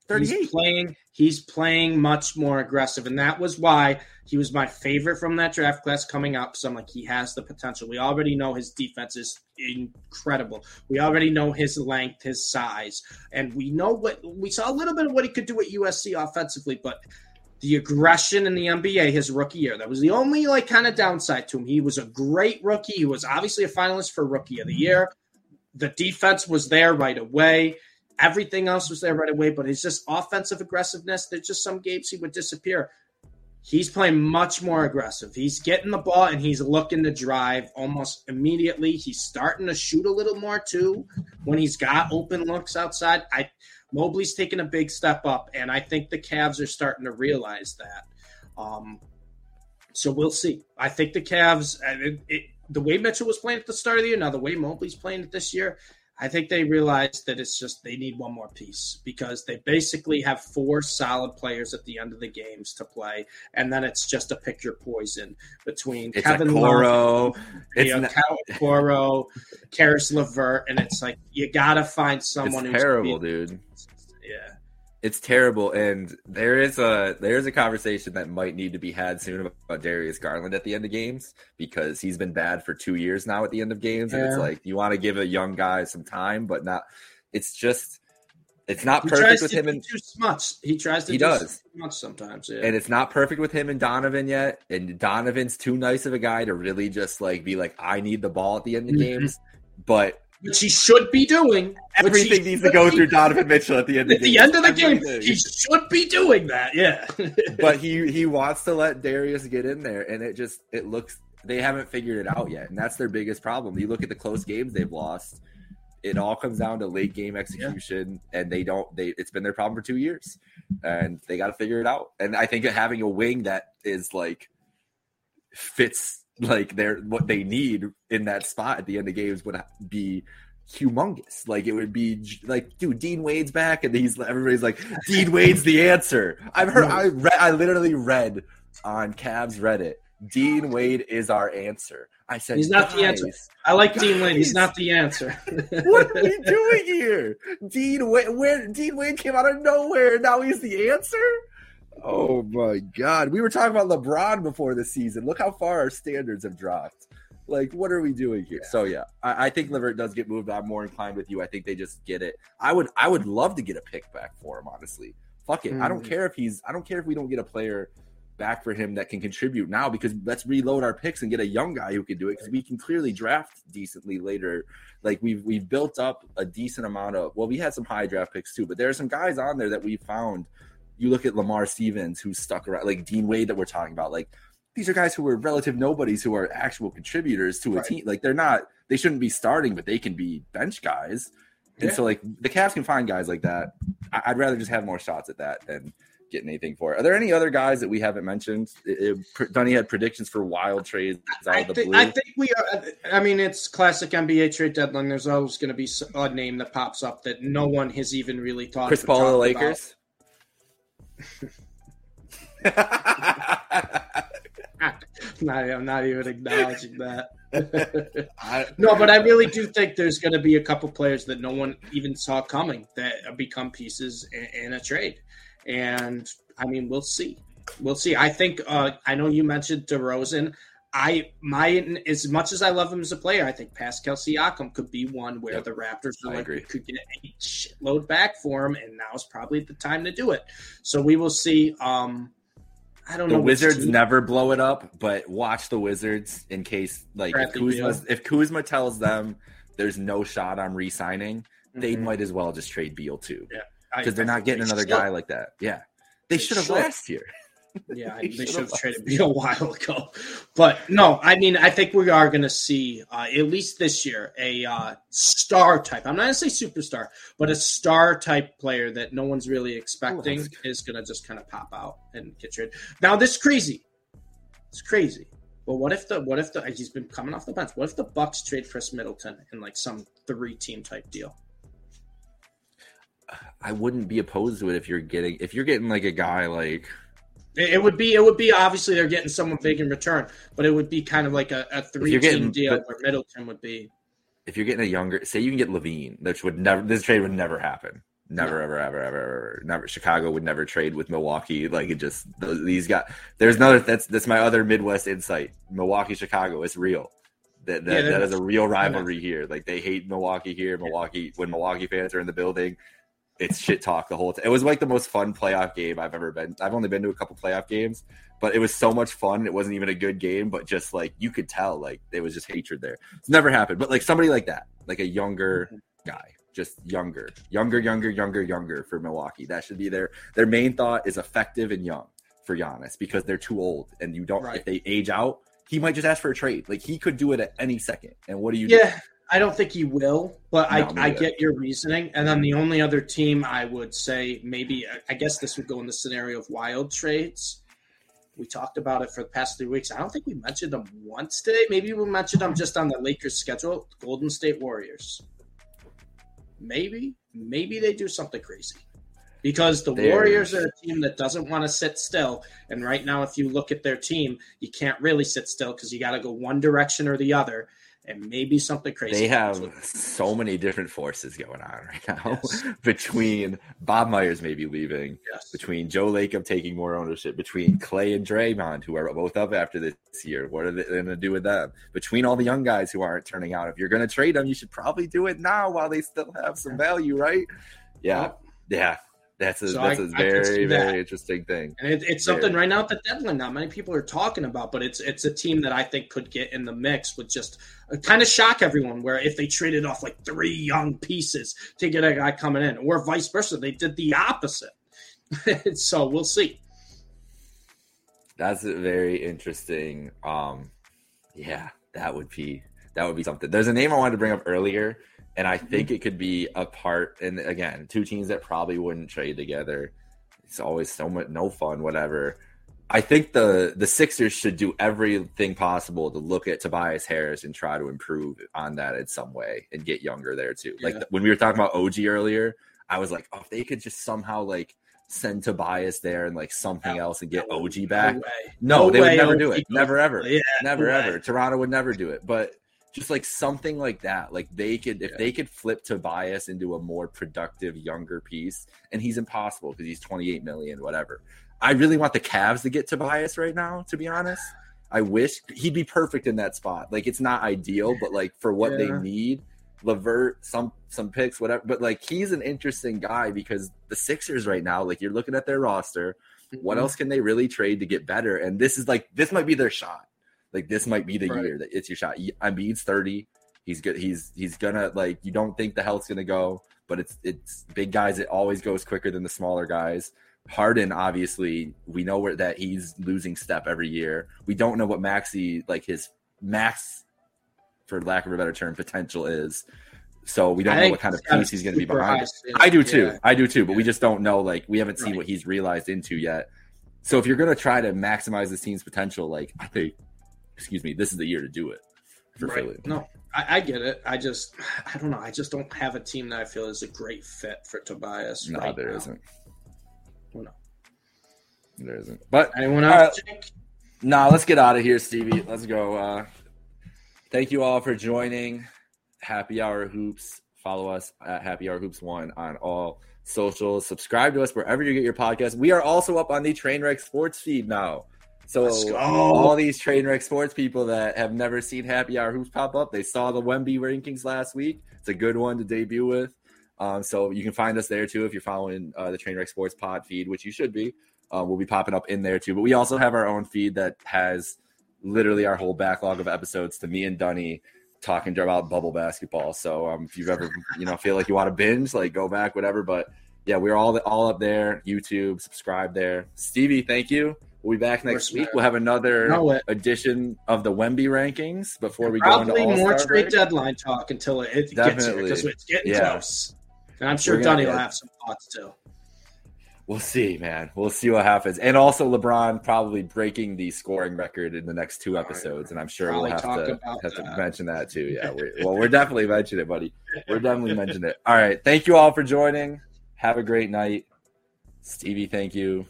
38. He's playing. He's playing much more aggressive, and that was why he was my favorite from that draft class coming up. So I'm like, he has the potential. We already know his defense is incredible. We already know his length, his size, and we know what we saw a little bit of what he could do at USC offensively, but. The aggression in the NBA his rookie year. That was the only like kind of downside to him. He was a great rookie. He was obviously a finalist for rookie of the year. The defense was there right away. Everything else was there right away, but it's just offensive aggressiveness. There's just some games he would disappear. He's playing much more aggressive. He's getting the ball and he's looking to drive almost immediately. He's starting to shoot a little more too when he's got open looks outside. I Mobley's taking a big step up, and I think the Cavs are starting to realize that. Um, so we'll see. I think the Cavs, it, it, the way Mitchell was playing at the start of the year, now the way Mobley's playing it this year, I think they realize that it's just they need one more piece because they basically have four solid players at the end of the games to play, and then it's just a pick your poison between it's Kevin Coro, it's know, not- Coro, Caris LeVert, and it's like you gotta find someone. It's terrible, dude. It's terrible, and there is a there is a conversation that might need to be had soon about Darius Garland at the end of games because he's been bad for two years now at the end of games, yeah. and it's like you want to give a young guy some time, but not. It's just it's not he perfect with him and too much. He tries to he do does much sometimes, yeah. and it's not perfect with him and Donovan yet. And Donovan's too nice of a guy to really just like be like, I need the ball at the end of mm-hmm. games, but which he should be doing. Everything needs to go through Donovan Mitchell at the end. Of the, the end of the game, he should be doing that. Yeah, but he he wants to let Darius get in there, and it just it looks they haven't figured it out yet, and that's their biggest problem. You look at the close games they've lost; it all comes down to late game execution, yeah. and they don't. They it's been their problem for two years, and they got to figure it out. And I think having a wing that is like fits like they're what they need in that spot at the end of games would be humongous. Like it would be like, dude, Dean Wade's back, and he's everybody's like, Dean Wade's the answer. I've heard, I read, I literally read on Cavs Reddit, Dean Wade is our answer. I said he's not the answer. I like guys, Dean Wade. He's not the answer. what are we doing here? Dean Wade, where Dean Wade came out of nowhere, now he's the answer. Oh my god. We were talking about LeBron before the season. Look how far our standards have dropped. Like, what are we doing here? So yeah, I, I think LeVert does get moved. I'm more inclined with you. I think they just get it. I would I would love to get a pick back for him, honestly. Fuck it. Mm. I don't mm. care if he's I don't care if we don't get a player back for him that can contribute now because let's reload our picks and get a young guy who can do it because we can clearly draft decently later. Like we've we've built up a decent amount of well, we had some high draft picks too, but there are some guys on there that we found you look at Lamar Stevens, who's stuck around, like Dean Wade that we're talking about. Like these are guys who are relative nobodies who are actual contributors to a right. team. Like they're not, they shouldn't be starting, but they can be bench guys. And yeah. so, like the Cavs can find guys like that. I'd rather just have more shots at that than getting anything for it. Are there any other guys that we haven't mentioned? It, it, Dunny had predictions for wild trades out I of the think, blue. I think we are. I mean, it's classic NBA trade deadline. There's always going to be a name that pops up that no one has even really thought. Chris Paul, the Lakers. not, I'm not even acknowledging that. no, but I really do think there's going to be a couple players that no one even saw coming that become pieces in, in a trade, and I mean, we'll see. We'll see. I think uh, I know you mentioned DeRozan. I my as much as I love him as a player, I think Pascal Siakam could be one where yep. the Raptors are like agree. could get a shitload back for him, and now is probably the time to do it. So we will see. Um, I don't the know. Wizards never blow it up, but watch the Wizards in case like if Kuzma, if Kuzma tells them there's no shot on re-signing, mm-hmm. they might as well just trade Beal too. Yeah, because they're not getting another guy like that. Yeah, they, they should have last year. Yeah, they should have traded me a while ago. But no, I mean, I think we are going to see, uh, at least this year, a uh, star type. I'm not going to say superstar, but a star type player that no one's really expecting Ooh, is going to just kind of pop out and get traded. Now, this crazy. It's crazy. But what if the what if the he's been coming off the bench? What if the Bucks trade Khris Middleton in like some three team type deal? I wouldn't be opposed to it if you're getting if you're getting like a guy like it would be it would be obviously they're getting someone big in return, but it would be kind of like a, a three team getting, deal where Middleton would be. If you're getting a younger, say you can get LaVine, which would never this trade would never happen. Never, ever, ever, ever, ever, never. Chicago would never trade with Milwaukee. Like it just these got. There's another. That's that's my other Midwest insight. Milwaukee, Chicago is real. That that, yeah, that is a real rivalry here. Like they hate Milwaukee here. Milwaukee when Milwaukee fans are in the building, it's shit talk the whole time. It was like the most fun playoff game I've ever been. I've only been to a couple playoff games, but it was so much fun. It wasn't even a good game, but just like you could tell, like it was just hatred there. It's never happened, but like somebody like that, like a younger guy, just younger, younger, younger, younger, younger for Milwaukee. That should be their their main thought is effective and young. for Giannis because they're too old and you don't Right. if they age out, he might just ask for a trade. Like he could do it at any second. And what do you Yeah, I don't think he will, but No, I, I get your reasoning. And then the only other team I would say maybe I guess this would go in the scenario of wild trades. We talked about it for the past three weeks. I don't think we mentioned them once today. Maybe we mentioned them just on the Lakers schedule. Golden State Warriors. Maybe, maybe they do something crazy. Because the There's- Warriors are a team that doesn't want to sit still. And right now, if you look at their team, you can't really sit still because you got to go one direction or the other. And maybe something crazy. They have so many different forces going on right now Yes. between Bob Myers maybe leaving, Yes. between Joe Lacob taking more ownership, between Clay and Draymond, who are both up after this year. What are they going to do with them? Between all the young guys who aren't turning out. If you're going to trade them, you should probably do it now while they still have some value, right? Yeah. Yep. Yeah. That's a, So that's I- a very, very interesting thing. And it, it's Very. something right now at the deadline. Not many people are talking about, but it's it's a team that I think could get in the mix with just uh, kind of shock everyone. Where if they traded off like three young pieces to get a guy coming in, or vice versa, they did the opposite. so we'll see. That's a very interesting. Um, yeah, that would be that would be something. There's a name I wanted to bring up earlier, and I think mm-hmm. it could be a part. And again, two teams that probably wouldn't trade together. It's always so much no fun, whatever. I think the the Sixers should do everything possible to look at Tobias Harris and try to improve on that in some way and get younger there too. Like when we were talking about OG earlier, I was like, oh, if they could just somehow like send Tobias there and like something else and get OG back. No. No, No they way would never OG do it. Never ever. Yeah, Never no ever. Toronto would never do it. But just like something like that, like they could if Yeah. they could flip Tobias into a more productive younger piece, and he's impossible because he's 28 million, whatever. I really want the Cavs to get Tobias right now, to be honest. I wish he'd be perfect in that spot. Like it's not ideal, but like for what they need, LeVert, some some picks, whatever. But like he's an interesting guy because the Sixers right now, like you're looking at their roster, what Mhm. else can they really trade to get better? And this is like this might be their shot. Like this might be the Right. year that it's your shot. Embiid's thirty. He's good. He's he's gonna like you don't think the health's gonna go, but it's it's big guys. It always goes quicker than the smaller guys. Harden, obviously, we know where that he's losing step every year. We don't know what Maxey like his max, for lack of a better term, potential is. So we don't I know what kind of piece he's going to be behind. high ceiling. I do too. Yeah. I do too. But we just don't know. Like we haven't seen Right. what he's realized into yet. So if you're going to try to maximize this team's potential, like I think, excuse me, this is the year to do it for Right. Philly. No, I, I get it. I just, I don't know. I just don't have a team that I feel is a great fit for Tobias. No, right there not Well, no. There isn't. But Anyone else? right. Nah, let's get out of here, Stevie. Let's go. Uh, thank you all for joining Happy Hour Hoops. Follow us at Happy Hour Hoops One on all socials. Subscribe to us wherever you get your podcast. We are also up on the Trainwreck Sports feed now. So all these Trainwreck Sports people that have never seen Happy Hour Hoops pop up, they saw the Wemby rankings last week. It's a good one to debut with. Um, so you can find us there too if you're following uh, the Trainwreck Sports pod feed, which you should be. Uh, we'll be popping up in there too. But we also have our own feed that has literally our whole backlog of episodes to me and Dunny talking about bubble basketball. So um, if you've ever you know feel like you want to binge, like go back, whatever. But yeah, we're all all up there. YouTube, subscribe there. Stevie, thank you. We'll be back next week. We'll have another edition of the Wemby rankings before we go Probably into more All-Star trade break. deadline talk until it, it gets here because it's getting Yeah. close. And I'm sure We're will have some thoughts too. We'll see, man. We'll see what happens. And also LeBron probably breaking the scoring record in the next two episodes, and I'm sure Probably we'll have to have to mention that too. Yeah, we're, well, we're definitely mentioning it, buddy. We're definitely mentioning it. All right, thank you all for joining. Have a great night, Stevie. Thank you.